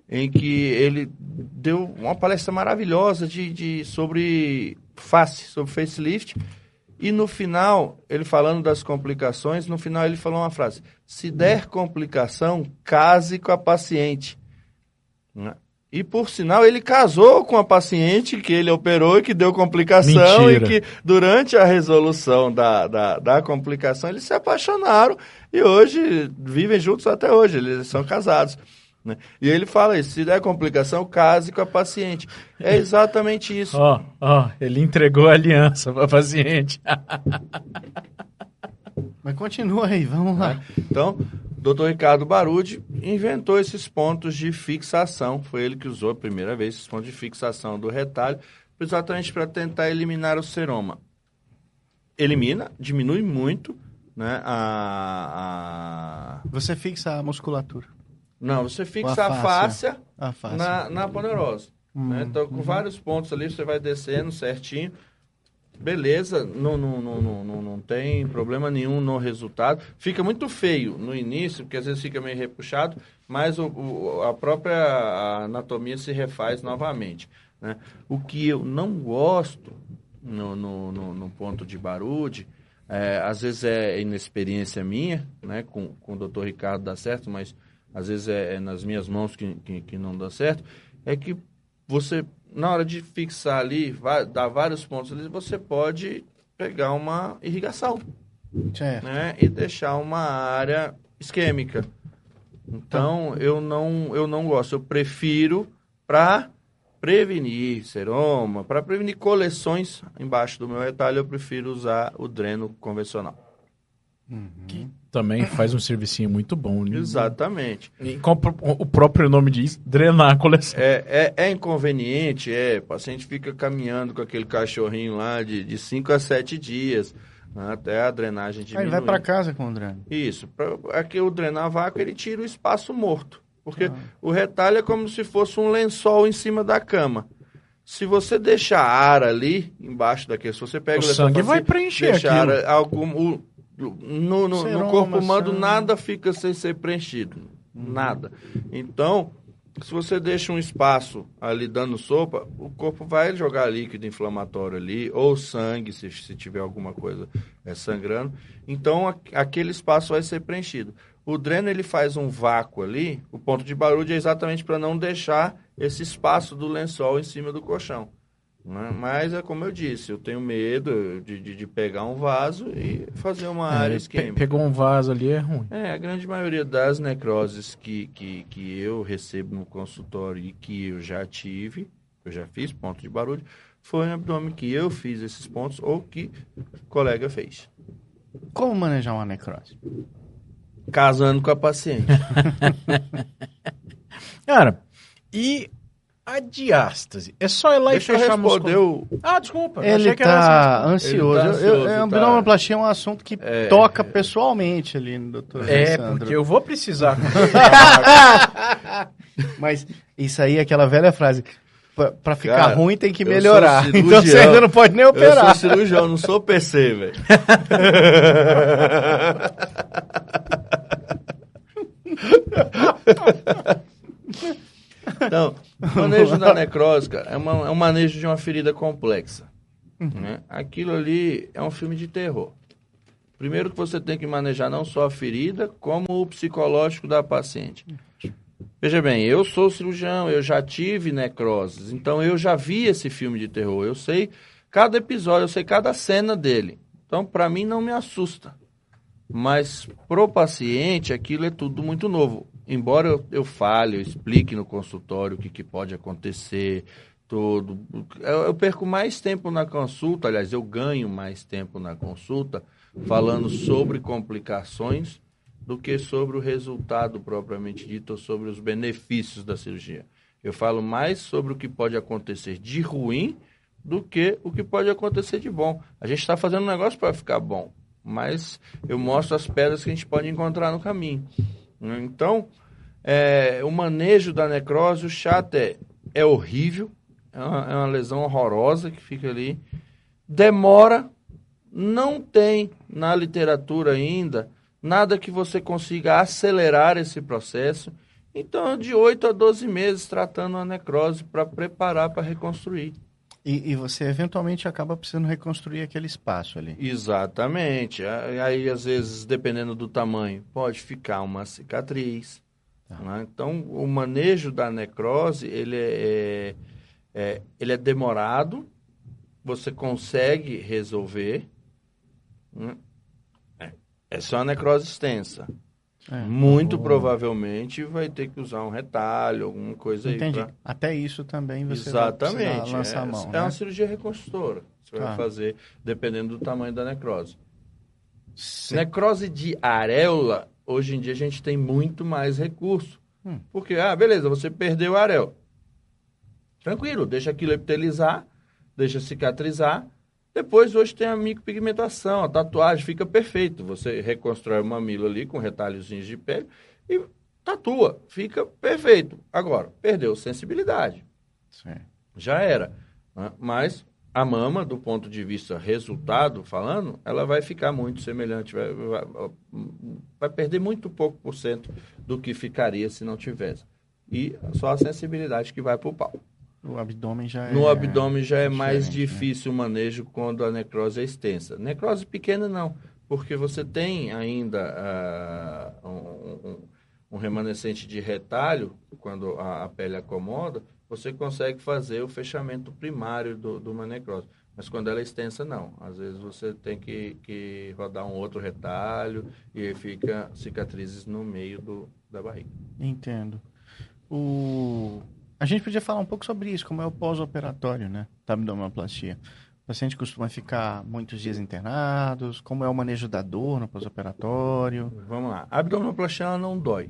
em que ele deu uma palestra maravilhosa de, de sobre face, sobre facelift e no final, ele falando das complicações, no final ele falou uma frase: se der complicação, case com a paciente. Né? E por sinal, ele casou com a paciente que ele operou e que deu complicação Mentira. e que durante a resolução da, da, da, complicação eles se apaixonaram e hoje vivem juntos até hoje, eles são casados. Né? E ele fala isso, se der complicação, case com a paciente. É exatamente isso. Ó, oh, ó, oh, ele entregou a aliança para a paciente. Mas continua aí, vamos lá. É. Então, Dr. Ricardo Barude inventou esses pontos de fixação. Foi ele que usou a primeira vez esses pontos de fixação do retalho, exatamente para tentar eliminar o seroma. Elimina, diminui muito, né? A, a... Você fixa a musculatura. Não, você fixa a, fáscia, a fáscia, na, na ponerosa. Hum, né? Então, com uhum. vários pontos ali, você vai descendo certinho. Beleza, não, não, não, não, não tem problema nenhum no resultado. Fica muito feio no início, porque às vezes fica meio repuxado, mas o, o a própria anatomia se refaz novamente. Né? O que eu não gosto no, no, no, no ponto de barude, é, às vezes é inexperiência minha, né? com, com o doutor Ricardo dá certo, mas às vezes é, é nas minhas mãos que, que, que, não dá certo, é que você, na hora de fixar ali, vai, dar vários pontos ali, você pode pegar uma irrigação. Certo. Né? E deixar uma área isquêmica. Então, eu não, eu não gosto. Eu prefiro para prevenir seroma, para prevenir coleções embaixo do meu retalho, eu prefiro usar o dreno convencional. Uhum. Que também faz um servicinho muito bom. Né? Exatamente. E como o próprio nome diz, drenar a coleção. É, é, é inconveniente, é. O paciente fica caminhando com aquele cachorrinho lá de 5 a 7 dias. Né, até a drenagem diminuir. Aí vai para casa com o dreno. Isso. Pra, aqui o drenar vácuo, ele tira o espaço morto. Porque ah. o retalho é como se fosse um lençol em cima da cama. Se você deixar ar ali, embaixo daquele, se você pega o, o sangue vai preencher deixar ar, algum, o, no, no, no corpo humano nada fica sem ser preenchido. Nada. Então, se você deixa um espaço ali dando sopa, o corpo vai jogar líquido inflamatório ali, ou sangue, se, se tiver alguma coisa é, sangrando. Então, a, aquele espaço vai ser preenchido. O dreno ele faz um vácuo ali, o ponto de barulho é exatamente para não deixar esse espaço do lençol em cima do colchão. Né? Mas é como eu disse, eu tenho medo de, de, de pegar um vaso e fazer uma é, área isquêmica. Pegou um vaso ali é ruim. É, a grande maioria das necroses que, que, que eu recebo no consultório e que eu já tive, eu já fiz ponto de barulho, foi no abdômen que eu fiz esses pontos ou que o colega fez. Como manejar uma necrose? Casando com a paciente. Cara, e A diástase. É só ir lá Deixa e eu fechar a responder o... Ah, desculpa. Ele achei que era tá assim. ansioso. Ele tá Eu- eu- ansioso, a tá. abdominoplastia é um assunto que É. toca pessoalmente ali no doutor É, Alessandro. porque eu vou precisar. Mas isso aí é aquela velha frase. Pra, pra ficar Cara, ruim tem que eu melhorar. Então você ainda não pode nem Eu operar. sou cirurgião, não sou PC, velho. Então, o manejo da necrose, cara, é, uma- é um manejo de uma ferida complexa. né? Aquilo ali é um filme de terror. Primeiro que você tem que manejar não só a ferida, como o psicológico da paciente. Veja bem, eu sou cirurgião, eu já tive necroses, então eu já vi esse filme de terror. Eu sei cada episódio, eu sei cada cena dele. Então, para mim, não me assusta. Mas pro paciente, aquilo é tudo muito novo. Embora eu, eu fale, eu explique no consultório o que, que pode acontecer, tudo. Eu, eu perco mais tempo na consulta, aliás, eu ganho mais tempo na consulta falando sobre complicações do que sobre o resultado propriamente dito ou sobre os benefícios da cirurgia. Eu falo mais sobre o que pode acontecer de ruim do que o que pode acontecer de bom. A gente está fazendo um negócio para ficar bom, mas eu mostro as pedras que a gente pode encontrar no caminho. Né? Então, é, o manejo da necrose, o chato é, é horrível, é uma, é uma lesão horrorosa que fica ali, demora, não tem na literatura ainda nada que você consiga acelerar esse processo. Então, de 8 a 12 meses tratando a necrose para preparar para reconstruir. E, e você eventualmente acaba precisando reconstruir aquele espaço ali. Exatamente. Aí, às vezes, dependendo do tamanho, pode ficar uma cicatriz. né? Então, o manejo da necrose, ele é, é- ele é demorado, você consegue resolver. né? É, é só uma necrose extensa. É. Muito provavelmente vai ter que usar um retalho, alguma coisa aí. Entendi. pra- Até isso também você Exatamente. vai lançar é, a mão, é né? uma cirurgia reconstrutora. Você Tá. vai fazer dependendo do tamanho da necrose. Cê- Necrose de areola, hoje em dia a gente tem muito mais recurso. Hum. Porque, ah, beleza, você perdeu a areola. Tranquilo, deixa aquilo epitelizar, deixa cicatrizar. Depois, hoje tem a micropigmentação, a tatuagem fica perfeito. Você reconstrói o mamilo ali com retalhozinhos de pele e tatua, fica perfeito. Agora, perdeu sensibilidade Sim. já era. né? Mas a mama, do ponto de vista resultado falando, ela vai ficar muito semelhante, vai, vai, vai perder muito pouco por cento do que ficaria se não tivesse. E só a sensibilidade que vai para o pau. O abdômen já é... No abdômen já é mais né? difícil o manejo quando a necrose é extensa. Necrose pequena não, porque você tem ainda ah, um, um- um remanescente de retalho, quando a, a pele acomoda, você consegue fazer o fechamento primário do, de uma necrose. Mas quando ela é extensa, não. Às vezes você tem que, que rodar um outro retalho e aí fica cicatrizes no meio do, da barriga. Entendo. O... A gente podia falar um pouco sobre isso, como é o pós-operatório, né? Da abdominoplastia. O paciente costuma ficar muitos dias internados, como é o manejo da dor no pós-operatório. Vamos lá. A abdominoplastia não dói.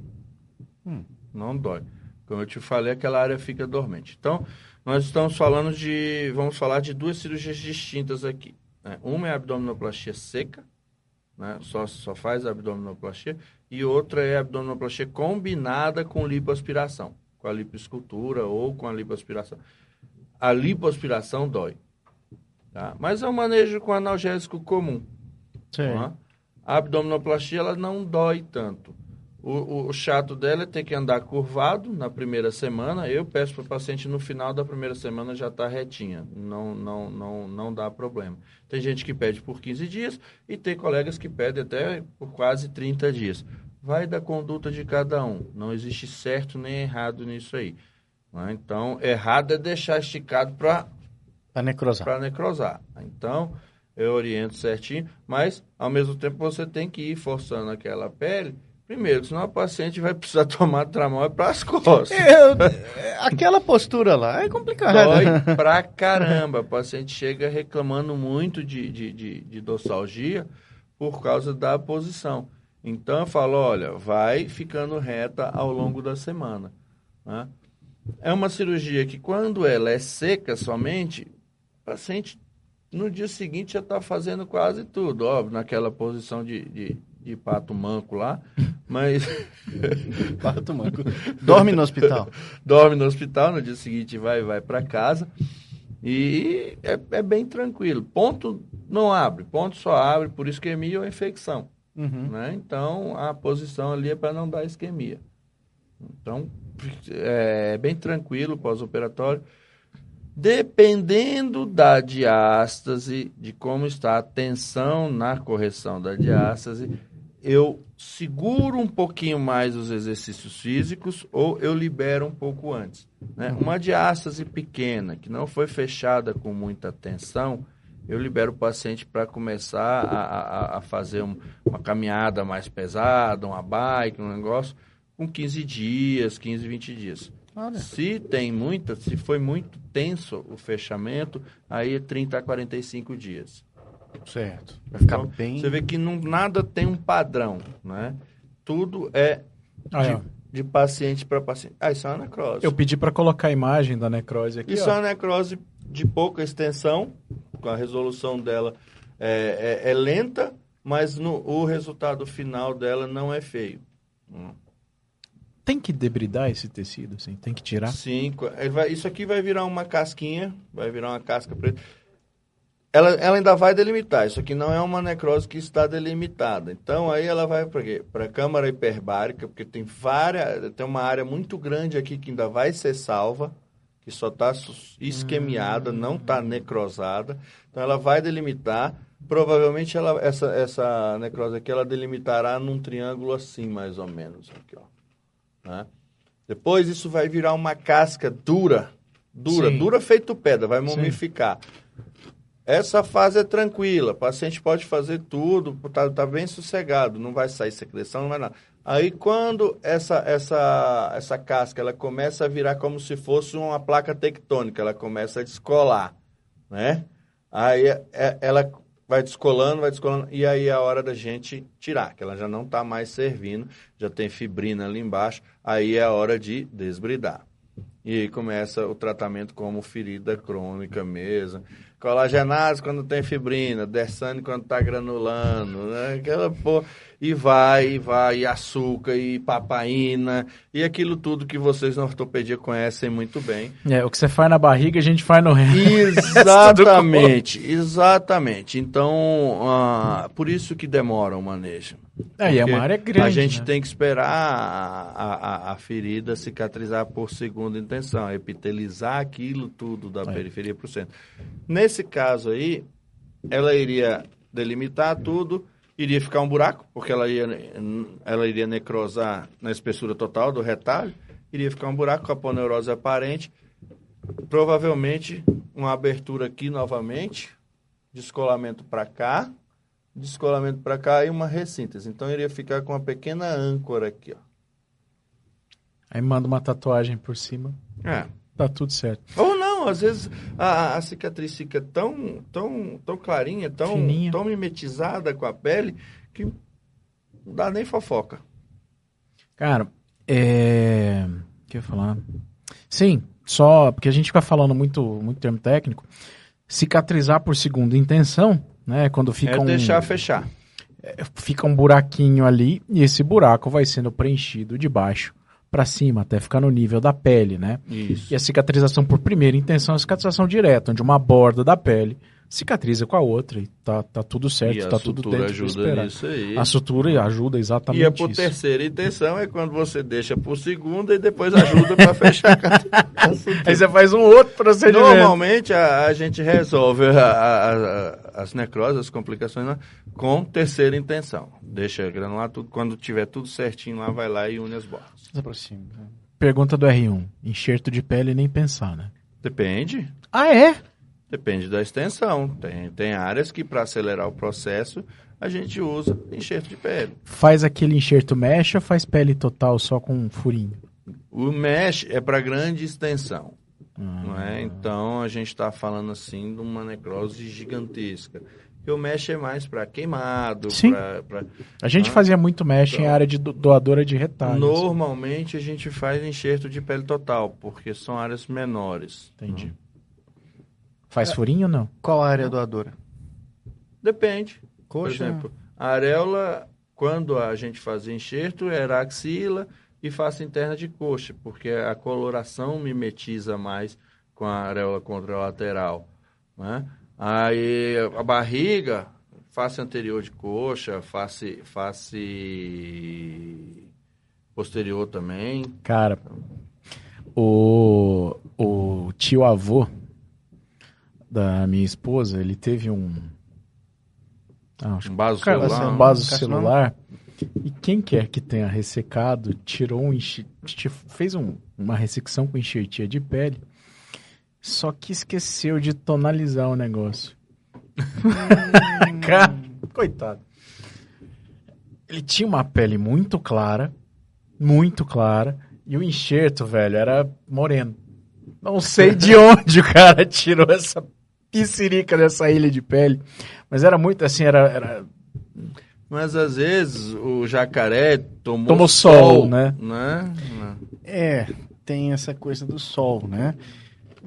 Hum. Não dói. Como eu te falei, aquela área fica dormente. Então, nós estamos falando de. Vamos falar de duas cirurgias distintas aqui. né? Uma é a abdominoplastia seca, né? só, só faz a abdominoplastia, e outra é a abdominoplastia combinada com lipoaspiração, com a lipoescultura ou com a lipoaspiração. A lipoaspiração dói. Tá? Mas é um manejo com analgésico comum. Sim. Tá? A abdominoplastia ela não dói tanto. O, o- chato dela é ter que andar curvado na primeira semana. Eu peço para o paciente no final da primeira semana já estar retinha. Não, não, não, não dá problema. Tem gente que pede por 15 dias e tem colegas que pedem até por quase 30 dias. Vai da conduta de cada um. Não existe certo nem errado nisso aí. né? Então, errado é deixar esticado para necrosar. para necrosar. Então, eu oriento certinho, mas ao mesmo tempo você tem que ir forçando aquela pele. Primeiro, senão a paciente vai precisar tomar tramol para as costas. Eu- aquela postura lá é complicada. Dói pra caramba. A paciente chega reclamando muito de, de, de, de dorsalgia por causa da posição. Então eu falo, olha, vai ficando reta ao longo da semana. né? é uma cirurgia que quando ela é seca somente, o paciente no dia seguinte já está fazendo quase tudo, óbvio, naquela posição de, de, de pato manco lá, mas... pato manco. Dorme no hospital. Dorme no hospital, no dia seguinte vai vai para casa e é, é, bem tranquilo. Ponto não abre, ponto só abre por isquemia ou infecção. Uhum. Né? Então, a posição ali é para não dar isquemia. Então, é bem tranquilo pós-operatório. Dependendo da diástase, de como está a tensão na correção da diástase, eu seguro um pouquinho mais os exercícios físicos ou eu libero um pouco antes. Né? Uma diástase pequena, que não foi fechada com muita tensão, eu libero o paciente para começar a, a, a fazer um, uma caminhada mais pesada, uma bike, um negócio, com 15 dias, 15, 20 dias. Olha. Se tem muita, se foi muito tenso o fechamento, aí é 30 a 45 dias. Certo. Vai ficar então, bem. Você vê que não, nada tem um padrão, né? Tudo é ah, de, é. de, paciente para paciente. Ah, isso é uma necrose. Eu pedi para colocar a imagem da necrose aqui. Isso ó. é uma necrose de pouca extensão, a resolução dela é, é, é lenta, mas no, o resultado final dela não é feio. Hum. Tem que debridar esse tecido, assim? Tem que tirar? Sim, vai, isso aqui vai virar uma casquinha, vai virar uma casca preta. Ela, ela ainda vai delimitar. Isso aqui não é uma necrose que está delimitada. Então aí ela vai para quê? Para a câmara hiperbárica, porque tem várias, tem uma área muito grande aqui que ainda vai ser salva que só está isquemiada, hum. não está necrosada. Então ela vai delimitar. Provavelmente ela, essa, essa necrose aqui ela delimitará num triângulo assim, mais ou menos. Aqui, ó. Né? Depois isso vai virar uma casca dura, dura, Sim. dura feito pedra, vai mumificar. Sim. Essa fase é tranquila, o paciente pode fazer tudo, está tá bem sossegado, não vai sair secreção, não vai nada. Aí quando essa, essa, essa casca ela começa a virar como se fosse uma placa tectônica, ela começa a descolar, né? Aí é, ela vai descolando, vai descolando, e aí é a hora da gente tirar, que ela já não está mais servindo, já tem fibrina ali embaixo, aí é a hora de desbridar. E aí começa o tratamento como ferida crônica mesmo. Colagenase quando tem fibrina, Dersane quando está granulando, né? Aquela porra e vai, e vai, e açúcar, e papaina, e aquilo tudo que vocês na ortopedia conhecem muito bem. É, o que você faz na barriga, a gente faz no resto. Exatamente, exatamente. Então, uh, por isso que demora o manejo. É, é uma área grande. A gente né? tem que esperar a, a, a, ferida cicatrizar por segunda intenção, epitelizar aquilo tudo da é. periferia para o centro. Nesse caso aí, ela iria delimitar tudo, iria ficar um buraco, porque ela, ia, ela iria necrosar na espessura total do retalho, iria ficar um buraco com a poneurose aparente, provavelmente uma abertura aqui novamente, descolamento para cá, descolamento para cá e uma ressíntese. Então iria ficar com uma pequena âncora aqui, ó. Aí manda uma tatuagem por cima. É. Tá tudo certo. Ou não, às vezes a, a cicatriz fica tão, tão, tão clarinha, tão, Fininha. tão mimetizada com a pele, que não dá nem fofoca. Cara, é. O que eu ia falar? Sim, só porque a gente fica falando muito, muito termo técnico. Cicatrizar por segunda intenção, né? Quando fica é um. deixar fechar. É, fica um buraquinho ali e esse buraco vai sendo preenchido de baixo para cima, até ficar no nível da pele, né? Isso. E a cicatrização por primeira intenção é a cicatrização direta, onde uma borda da pele cicatriza com a outra e tá, tá tudo certo, e tá tudo dentro ajuda nisso aí. A sutura ajuda exatamente E a por isso. terceira intenção é quando você deixa por segunda e depois ajuda para fechar a, a sutura. Aí você faz um outro procedimento. Normalmente a, a gente resolve a, as necroses, as complicações né, com terceira intenção. Deixa granular tudo, quando tiver tudo certinho lá, vai lá e une as bordas. Pergunta do R1. Enxerto de pele nem pensar, né? Depende. Ah, é? Depende da extensão. Tem, tem áreas que, para acelerar o processo, a gente usa enxerto de pele. Faz aquele enxerto mesh ou faz pele total só com um furinho? O mesh é para grande extensão. Ah. Não é? Então a gente está falando assim de uma necrose gigantesca. que o mesh é mais para queimado, Sim. pra- pra- A gente Ah, fazia muito mesh em então. área de do- doadora de retalhos. Normalmente a gente faz enxerto de pele total, porque são áreas menores. Entendi. Faz furinho ou não? Qual a área doadora? Depende. Coxa? Por exemplo, a areola, quando a gente fazia enxerto, era axila e face interna de coxa, porque a coloração mimetiza mais com a areola contralateral. Né? Aí a barriga, face anterior de coxa, face, face posterior também. Cara, o, o tio avô da minha esposa, ele teve um. Ah, acho Um vaso celular. um vaso celular. E quem quer que tenha ressecado, tirou um enxer- fez um- uma ressecção com enxertia de pele, só que esqueceu de tonalizar o negócio. Cara, coitado. Ele tinha uma pele muito clara, muito clara, e o enxerto, velho, era moreno. Não sei de onde o cara tirou essa piscirica dessa ilha de pele, mas era muito assim, era, era Mas às vezes o jacaré tomou, Tomou sol, né? né? É, tem essa coisa do sol, né?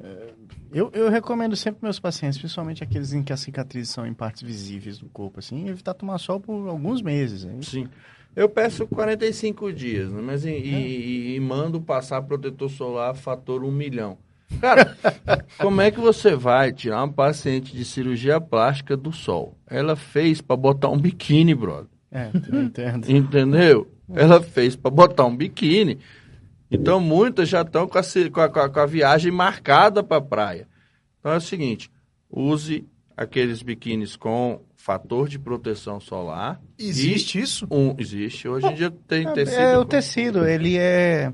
É, Eu, eu recomendo sempre meus pacientes, principalmente aqueles em que as cicatrizes são em partes visíveis do corpo, assim, evitar tomar sol por alguns meses. hein? Sim. Eu peço 45 dias, né? Mas e, e- e mando passar protetor solar fator 1 milhão. Cara, como é que você vai tirar uma paciente de cirurgia plástica do sol? Ela fez pra botar um biquíni, brother. É, eu entendo. Entendeu? Ela fez pra botar um biquíni. Então muitas já estão com a, com a- com a- a viagem marcada pra praia. Então é o seguinte: use aqueles biquínis com fator de proteção solar. Existe isso? Um, existe. Hoje em dia tem tecido. É, o tecido, ele é...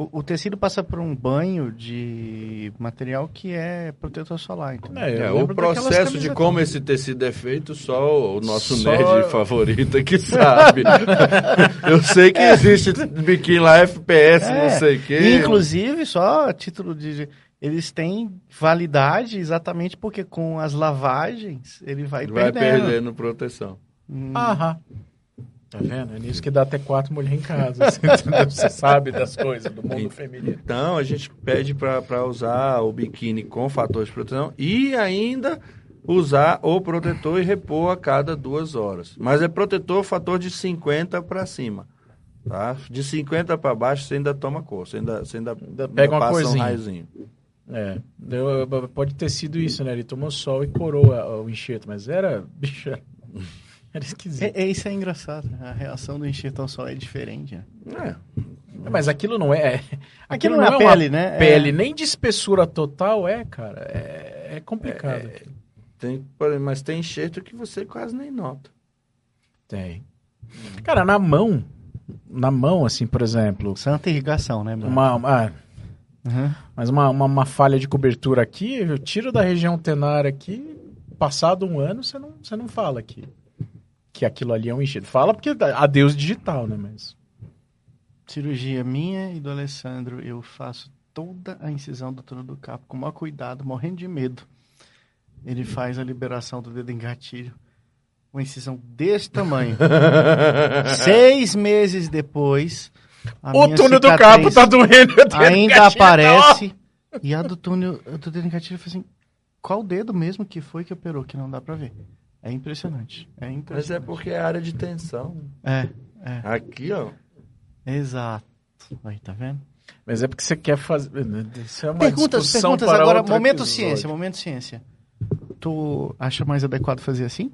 O, o tecido passa por um banho de material que é protetor solar, entendeu? É, É, o processo de como esse tecido é feito, só o nosso Só- nerd favorito que sabe. Eu sei que existe biquíni lá, FPS, não É, sei o quê. e, Inclusive, só a título de... Eles têm validade exatamente porque com as lavagens ele vai, vai perdendo. perdendo proteção. Hum, Aham. Tá vendo? É nisso que dá até quatro mulheres em casa. Você, entendeu? Você sabe das coisas do mundo feminino. Então, a gente pede para usar o biquíni com fator de proteção e ainda usar o protetor e repor a cada duas horas. Mas é protetor fator de 50 para cima. Tá? De 50 para baixo, você ainda toma cor. Você ainda, você ainda, pega uma passa corzinha. um raiozinho. É, deu- pode ter sido isso, né? Ele tomou sol e corou o enxerto, mas era, bicho, era, esquisito. É, é, isso é engraçado. A reação do enxerto ao sol é diferente. né? É. Mas aquilo não é. Aquilo não é pele, né? É. Pele, nem de espessura total é, cara. É, é complicado. Tem, mas tem enxerto que você quase nem nota. Tem. Cara, na mão, na mão, assim, por exemplo, Santa irrigação, né, Bruno? uma, uma- Uhum. mas uma, uma, uma falha de cobertura aqui, eu tiro da região tenar aqui, passado um ano, você não, você não fala que, que aquilo ali é um enxerto. Fala porque adeus digital, né? Mas. Cirurgia minha e do Alessandro, eu faço toda a incisão do túnel do carpo com o maior cuidado, morrendo de medo. Ele faz a liberação do dedo em gatilho. Uma incisão desse tamanho. Seis meses depois. O túnel do capo tá doendo. Ainda gatilho, aparece. E a do túnel do dedo em gatilho, eu falei assim: qual dedo mesmo que foi que operou? Que não dá pra ver. É impressionante. É Mas é impressionante. porque é área de tensão. É, é. Aqui, ó. Exato. Aí, tá vendo? Mas é porque você quer fazer. Isso é uma Perguntas, perguntas para agora. Momento episódio. ciência, momento ciência. Tu acha mais adequado fazer assim?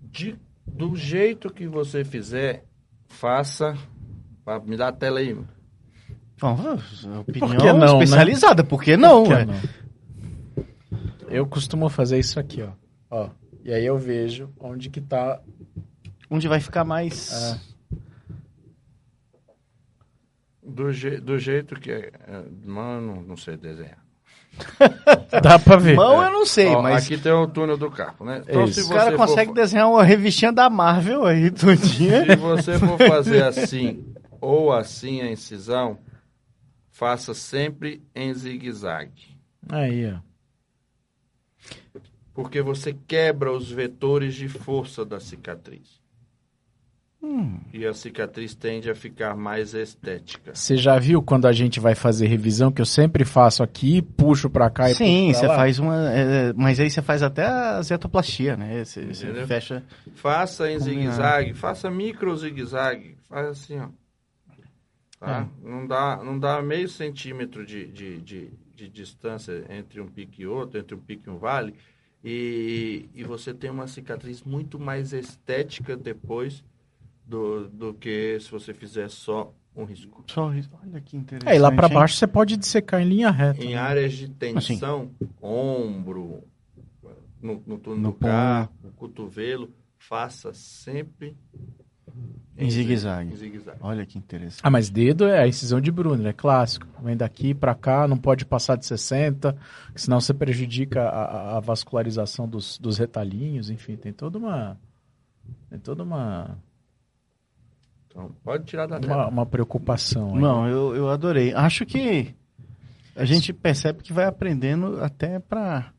De- do jeito que você fizer, faça. Pra- Me dá a tela aí. mano. Bom, opinião Por que não, né? especializada, por que não? Por que ué? não? Eu costumo fazer isso aqui, ó. Ó. E aí eu vejo onde que tá. Onde vai ficar mais. É. Do, je, do jeito que é. é, Mano, não sei desenhar. Dá pra ver. Mão eu não sei, Ó, mas Aqui tem o túnel do carpo, né? Então, Isso. se os você caras for conseguem fa- desenhar uma revistinha da Marvel aí dia. Se você for fazer assim ou assim a incisão, faça sempre em zigue-zague. Aí, ó. Porque você quebra os vetores de força da cicatriz. Hum. E a cicatriz tende a ficar mais estética. Você já viu quando a gente vai fazer revisão, que eu sempre faço aqui, puxo pra cá e Sim, puxo você lá? faz uma. é, mas aí você faz até a zetoplastia, né? Você, fecha. Faça em zigue-zague, faça micro zigue-zague, faz assim, ó. Tá? Não, dá, não dá meio centímetro de, de, de, de distância entre um pico e outro, entre um pico e um vale, e, e você tem uma cicatriz muito mais estética depois do, do que se você fizer só um risco. Só isso. Olha que interessante. Aí lá pra hein? baixo você pode dissecar em linha reta. Em né? áreas de tensão, ombro, no, no túnel No do carro, cotovelo, faça sempre Em zigue-zague. Olha que interessante. Ah, mas dedo é a incisão de Brunner, é clássico. Vem daqui pra cá, não pode passar de 60, senão você prejudica a, a- vascularização dos, dos retalhinhos, enfim, tem toda uma. Tem toda uma, Então, pode tirar da uma, tela. uma preocupação. aí. Não, eu, eu adorei. Acho que a gente percebe que vai aprendendo até pra.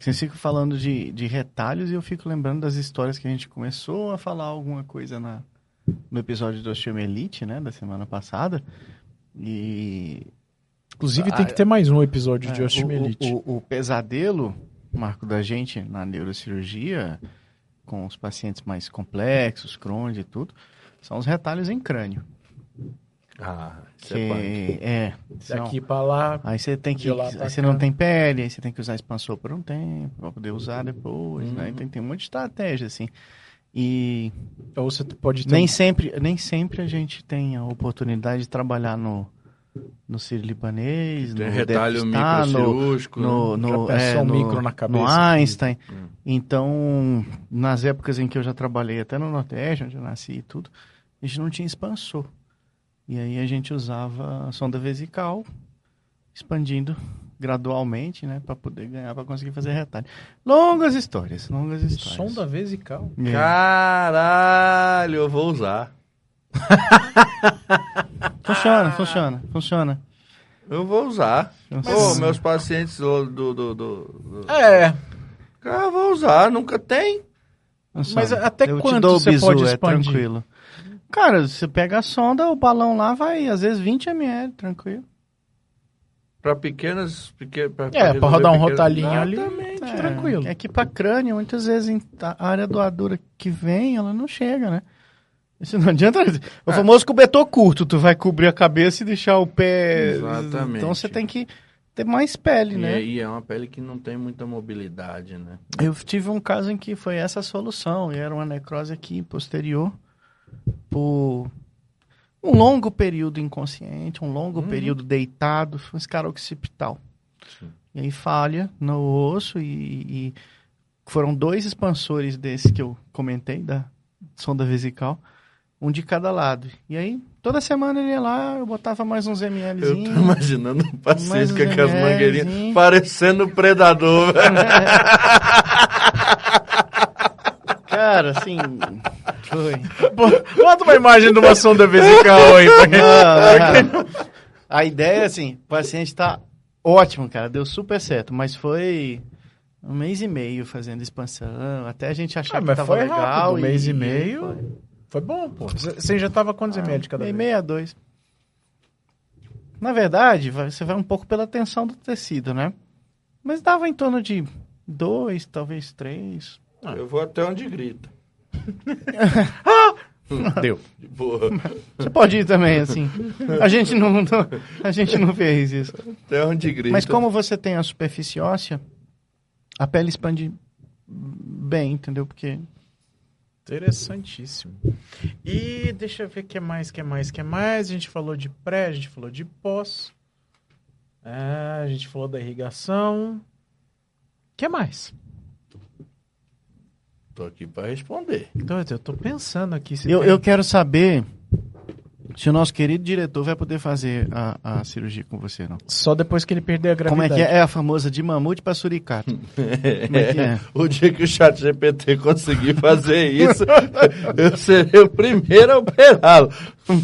Vocês ficam falando de, de retalhos e eu fico lembrando das histórias que a gente começou a falar alguma coisa na, no episódio do Osteomelite, né, da semana passada. E Inclusive tem que ter mais um episódio de É, osteomielite. O, o- o pesadelo, Marco, da gente na neurocirurgia, com os pacientes mais complexos, Crohn e tudo, são os retalhos em crânio. Ah, isso Que é punk. é. Daqui pra lá. Aí você tem que. Aí você não tem pele, aí você tem que usar expansor por um tempo, pra poder usar depois, Uhum. né? Tem, tem um monte de estratégia, assim. E Ou você pode ter. nem sempre, nem sempre a gente tem a oportunidade de trabalhar no, no sírio-libanês, Tem no retalho Depstar, no, microcirúrgico. no, né? no, é, no- micro na cabeça no aqui? Einstein. Hum. Então, nas épocas em que eu já trabalhei até no Nordeste, onde eu nasci e tudo, a gente não tinha expansor. E aí a gente usava a sonda vesical, expandindo gradualmente, né, para poder ganhar, para conseguir fazer retalho. Longas histórias, longas histórias. Sonda vesical. É. Caralho, eu vou usar. Funciona, funciona, funciona. Eu vou usar. Mas- Pô, meus pacientes do. do, do, do- É, Cara, eu vou usar, nunca tem. Mas até eu quanto te dou o você bizu, pode é expandir? tranquilo. Cara, você pega a sonda, o balão lá vai, às vezes, 20 ml, tranquilo. Pra pequenas. Pequen, pra, É, pra rodar um pequenas- rotalinho ali. Exatamente. É, tranquilo. É que pra crânio, muitas vezes a área doadora que vem, ela não chega, né? Isso não adianta. O É. famoso cobertor curto, tu vai cobrir a cabeça e deixar o pé. Exatamente. Então você tem que ter mais pele, E né? aí é uma pele que não tem muita mobilidade, né? Eu tive um caso em que foi essa a solução, e era uma necrose aqui posterior por um longo período inconsciente, um longo Uhum. período deitado, foi um escara occipital. Sim. E aí falha no osso e, e foram dois expansores desse que eu comentei, da sonda vesical, um de cada lado. E aí, toda semana ele ia lá, eu botava mais uns Eu mlzinhos. tô imaginando um paciente com aquelas mangueirinhas parecendo um predador, velho. Cara, assim, foi. Bota uma imagem de uma sonda vesical aí. pra quem- Não, não. A ideia, assim, o paciente tá ótimo, cara, deu super certo, mas foi um mês e meio fazendo expansão, até a gente achar Ah, que tava legal. rápido, um mês e meio. foi. Foi bom, pô. Você já tava quantos ml de cada Meio, vez? meio a dois. Na verdade, você vai um pouco pela tensão do tecido, né? Mas dava em torno de dois, talvez três. Eu vou até onde grita. Deu. De boa. Você pode ir também, assim. A gente não, não- a gente não fez isso. Até onde grita. Mas como você tem a superfície óssea, a pele expande bem, entendeu? Porque Interessantíssimo. E deixa eu ver o que mais, que mais, que mais. A gente falou de pré, a gente falou de pós. É, a gente falou da irrigação. O que mais? Tô aqui pra responder. Então, eu tô pensando aqui. Se eu, tem- eu quero saber Se o nosso querido diretor vai poder fazer a, a cirurgia com você, não. Só depois que ele perder a Como é gravidade. que é? É a famosa de mamute pra suricato. Como é que é? O dia que o chat GPT conseguir fazer isso, eu serei o primeiro a operá-lo.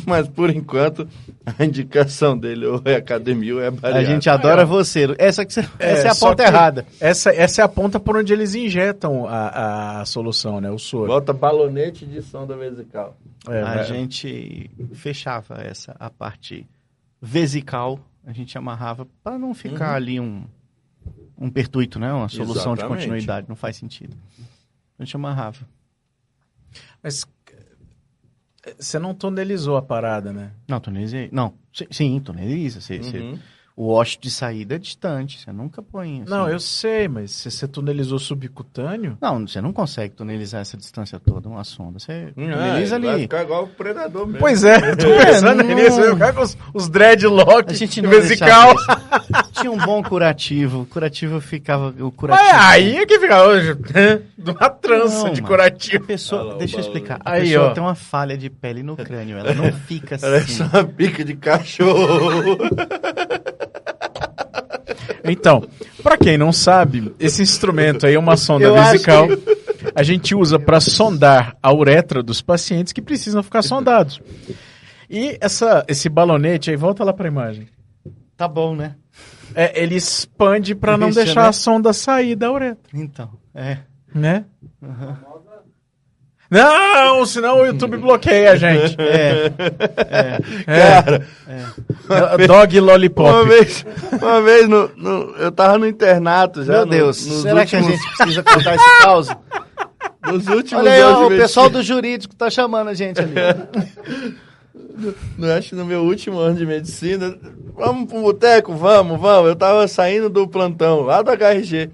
Mas por enquanto, a indicação dele ou é academia ou é A bariátrica. gente adora você. Essa, que você- essa é a ponta errada. Essa, essa é a ponta por onde eles injetam a, a solução, né? O soro. Bota balonete de sonda vesical. É, a gente fechava essa, a parte vesical, a gente amarrava para não ficar ali um, um pertuito, né? Uma solução de Exatamente. continuidade, não faz sentido. A gente amarrava. Mas eh, você não tonelizou a parada, né? Não, tonelizei. Não, sim, sim toneliza. Você, você- Uhum. O wash de saída é distante, você nunca põe. assim. Não, eu sei, mas se você tonelizou subcutâneo. Não, você não consegue tonelizar essa distância toda, uma sonda. Você Hum, é, Vai ali. ficar igual o predador mesmo. Pois é, eu tô É, pensando não- nisso. Eu ficar com os, os dreadlocks A gente não vesical. Tinha um bom curativo. O curativo ficava. O curativo. Mas aí é que fica hoje. De uma trança Não, de mano. curativo. A pessoa, Alô, deixa eu explicar. A Aí, pessoa ó. tem uma falha de pele no crânio. Ela não fica Parece assim. uma pica de cachorro. Então, pra quem não sabe, esse instrumento aí é uma sonda Eu vesical. A gente usa pra sondar a uretra dos pacientes que precisam ficar sondados. E essa, esse balonete aí, volta lá pra imagem. Tá bom, né? É, ele expande pra não Deixa, deixar né? a sonda sair da uretra, Então, é. né? Não, senão o YouTube bloqueia a gente. É. Cara, É, Dog Lollipop. uma vez, uma vez no, no- eu tava no internato já. Meu no- Deus, nos será que a últimos- gente precisa contar esse caos? Nos últimos Olha aí, ó, o pessoal do jurídico tá chamando a gente ali. No, acho que no meu último ano de medicina, vamos pro boteco, vamos, vamos. Eu tava saindo do plantão, lá do HRG,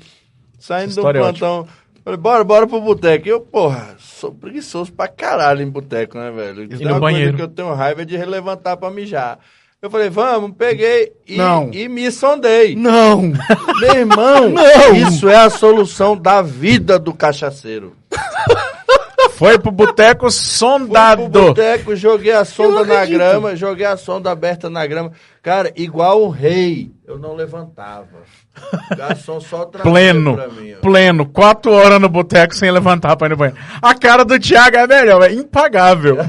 saindo do História é plantão. Falei, bora, bora pro boteco. E eu, porra, sou preguiçoso pra caralho em boteco, né, velho? Tem no uma banheiro? coisa que eu tenho raiva é de relevantar pra mijar. Eu falei, vamos, peguei e, Não. e me sondei. Não! Meu irmão, Não. isso é a solução da vida do cachaceiro. Foi pro boteco Fui sondado. pro boteco, joguei a sonda na acredito. grama, joguei a sonda aberta na grama. Cara, igual o rei, eu não levantava. O garçom só trazia Pleno, pra mim. pleno, quatro horas no boteco sem levantar pra ir no banheiro. A cara do Thiago é melhor, é impagável.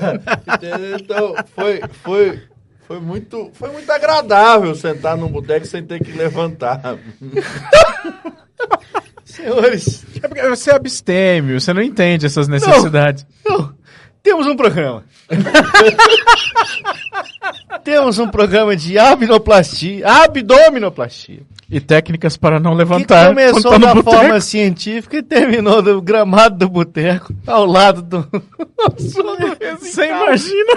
Então, foi, foi, foi, muito, foi muito agradável sentar num boteco sem ter que levantar. Senhores, É porque você é abstêmio, você não entende essas necessidades. não, temos um programa. temos um programa de abdominoplastia, abdominoplastia. E técnicas para não Que levantar. começou quando tá da forma científica e terminou do gramado do boteco, ao lado do... Você imagina?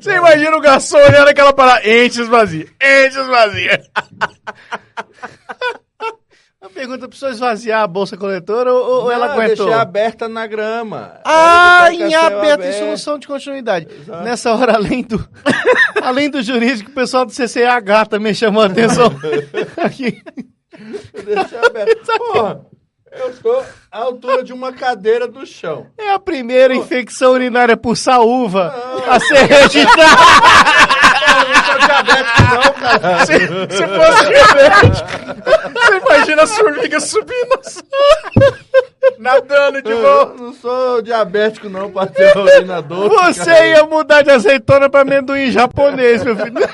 Você imagina o garçom olhando aquela parada, enche esvazia, enche esvazia. Pergunta, precisou esvaziar a bolsa coletora ou, ou ela Não, aguentou? Deixei aberta na grama. Ah, em aberto, em solução de continuidade. Exato. Nessa hora, além do, além do jurídico, o pessoal do CCH também chamou a atenção. Aqui. Deixei aberto. Porra, eu estou à altura de uma cadeira do chão. É a primeira infecção urinária por saúva a ser registrada. Não sou diabético, não, cara. Se, se fosse diabético, você imagina as formigas subindo, assim, nadando de volta. não sou diabético, não, pra ter urinador. Você ia mudar de azeitona para amendoim japonês, meu filho.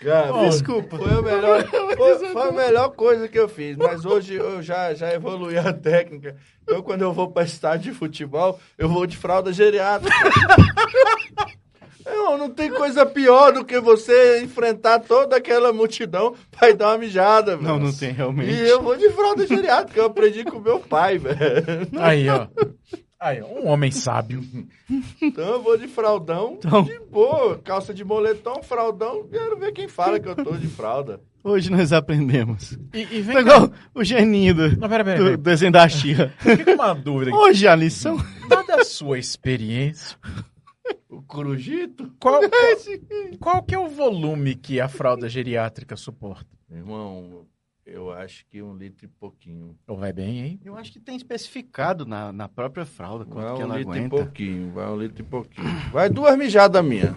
Cara, Desculpa. Foi a, melhor, foi, foi a melhor coisa que eu fiz, mas hoje eu já, já evoluí a técnica. Eu, quando eu vou para estádio de futebol, eu vou de fralda geriátrica. Não, não tem coisa pior do que você enfrentar toda aquela multidão pra ir dar uma mijada, velho. Não, não tem realmente. E eu vou de fralda geriátrica, eu aprendi com meu pai, velho. Aí, ó. Aí, um homem sábio. Então eu vou de fraldão, Então. de boa, calça de moletom, fraldão, quero ver quem fala que eu tô de fralda. Hoje nós aprendemos. E, e Foi igual o geninho do, Não, pera, pera, do pera. desenho da Xirra. Fica uma dúvida aqui. Hoje a lição. Dada a sua experiência, O corujito? qual, qual, qual que é o volume que a fralda geriátrica suporta? Meu irmão, Eu acho que um litro e pouquinho. Ou vai bem, hein? Eu acho que tem especificado na, na própria fralda quanto Vai que um ela litro e aguenta. pouquinho, vai um litro e pouquinho. Vai duas mijadas minha.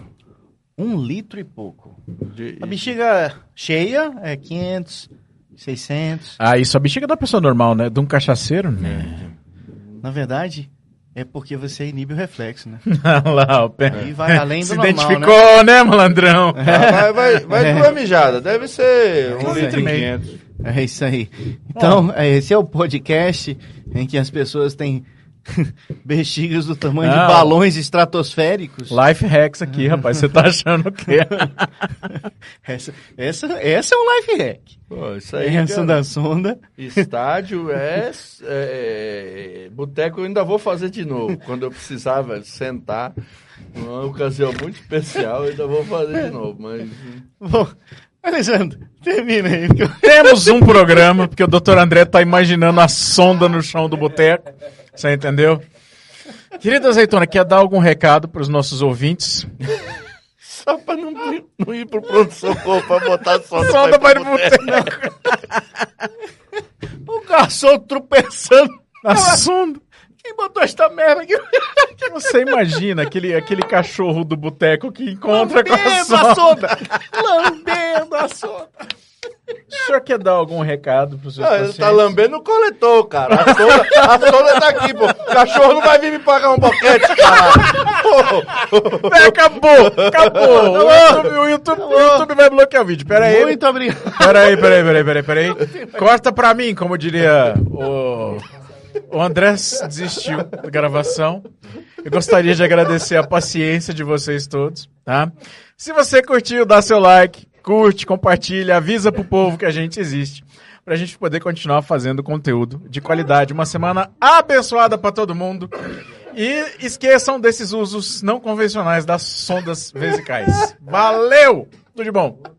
Um litro e pouco. De- A bexiga cheia é 500, 600. Ah, isso a bexiga da pessoa normal, né? De um cachaceiro, né? Na verdade, é porque você inibe o reflexo, né? Olha lá, o pé. Aí vai além do Se normal, identificou, né, malandrão? Vai, vai, vai duas mijadas. Deve ser um litro e quinhentos. É isso aí. Então, é, esse é o podcast em que as pessoas têm bexigas do tamanho de Não. balões estratosféricos. Life hacks aqui, rapaz. Você tá achando o quê? Essa, essa, essa é um life hack. Pô, isso aí, Essa cara, da sonda. estádio é... é Boteco eu ainda vou fazer de novo. Quando eu precisava sentar, numa ocasião muito especial, eu ainda vou fazer de novo. Mas Bom, Alexandre, termina aí. eu- Temos um programa, porque o Dr. André tá imaginando a sonda no chão do boteco. Você entendeu? Querida Azeitona, quer dar algum recado para os nossos ouvintes? só pra não, não ir pro pronto-socorro pra botar sonda, Sonda pra para ir o pro boteco. boteco. O garçom tropeçando. A sonda. Quem botou esta merda aqui? Você imagina aquele, aquele cachorro do boteco que encontra com a Lambendo a sonda. sonda. Lambendo a sonda. O senhor quer dar algum recado para os seus Ah, pacientes? tá lambendo o coletor, cara. A sonda, a sonda tá aqui, pô. O cachorro não vai vir me pagar um boquete, cara. Pô. É, acabou, acabou. O YouTube, o YouTube, o YouTube vai bloquear o vídeo. Pera aí. Muito obrigado. Peraí, peraí, peraí, peraí, peraí. Corta pra mim, como diria o. O André desistiu da gravação. Eu gostaria de agradecer a paciência de vocês todos, tá? Se você curtiu, dá seu like, curte, compartilha, avisa pro povo que a gente existe. Pra gente poder continuar fazendo conteúdo de qualidade. Uma semana abençoada pra todo mundo. E esqueçam desses usos não convencionais das sondas vesicais. Valeu! Tudo de bom!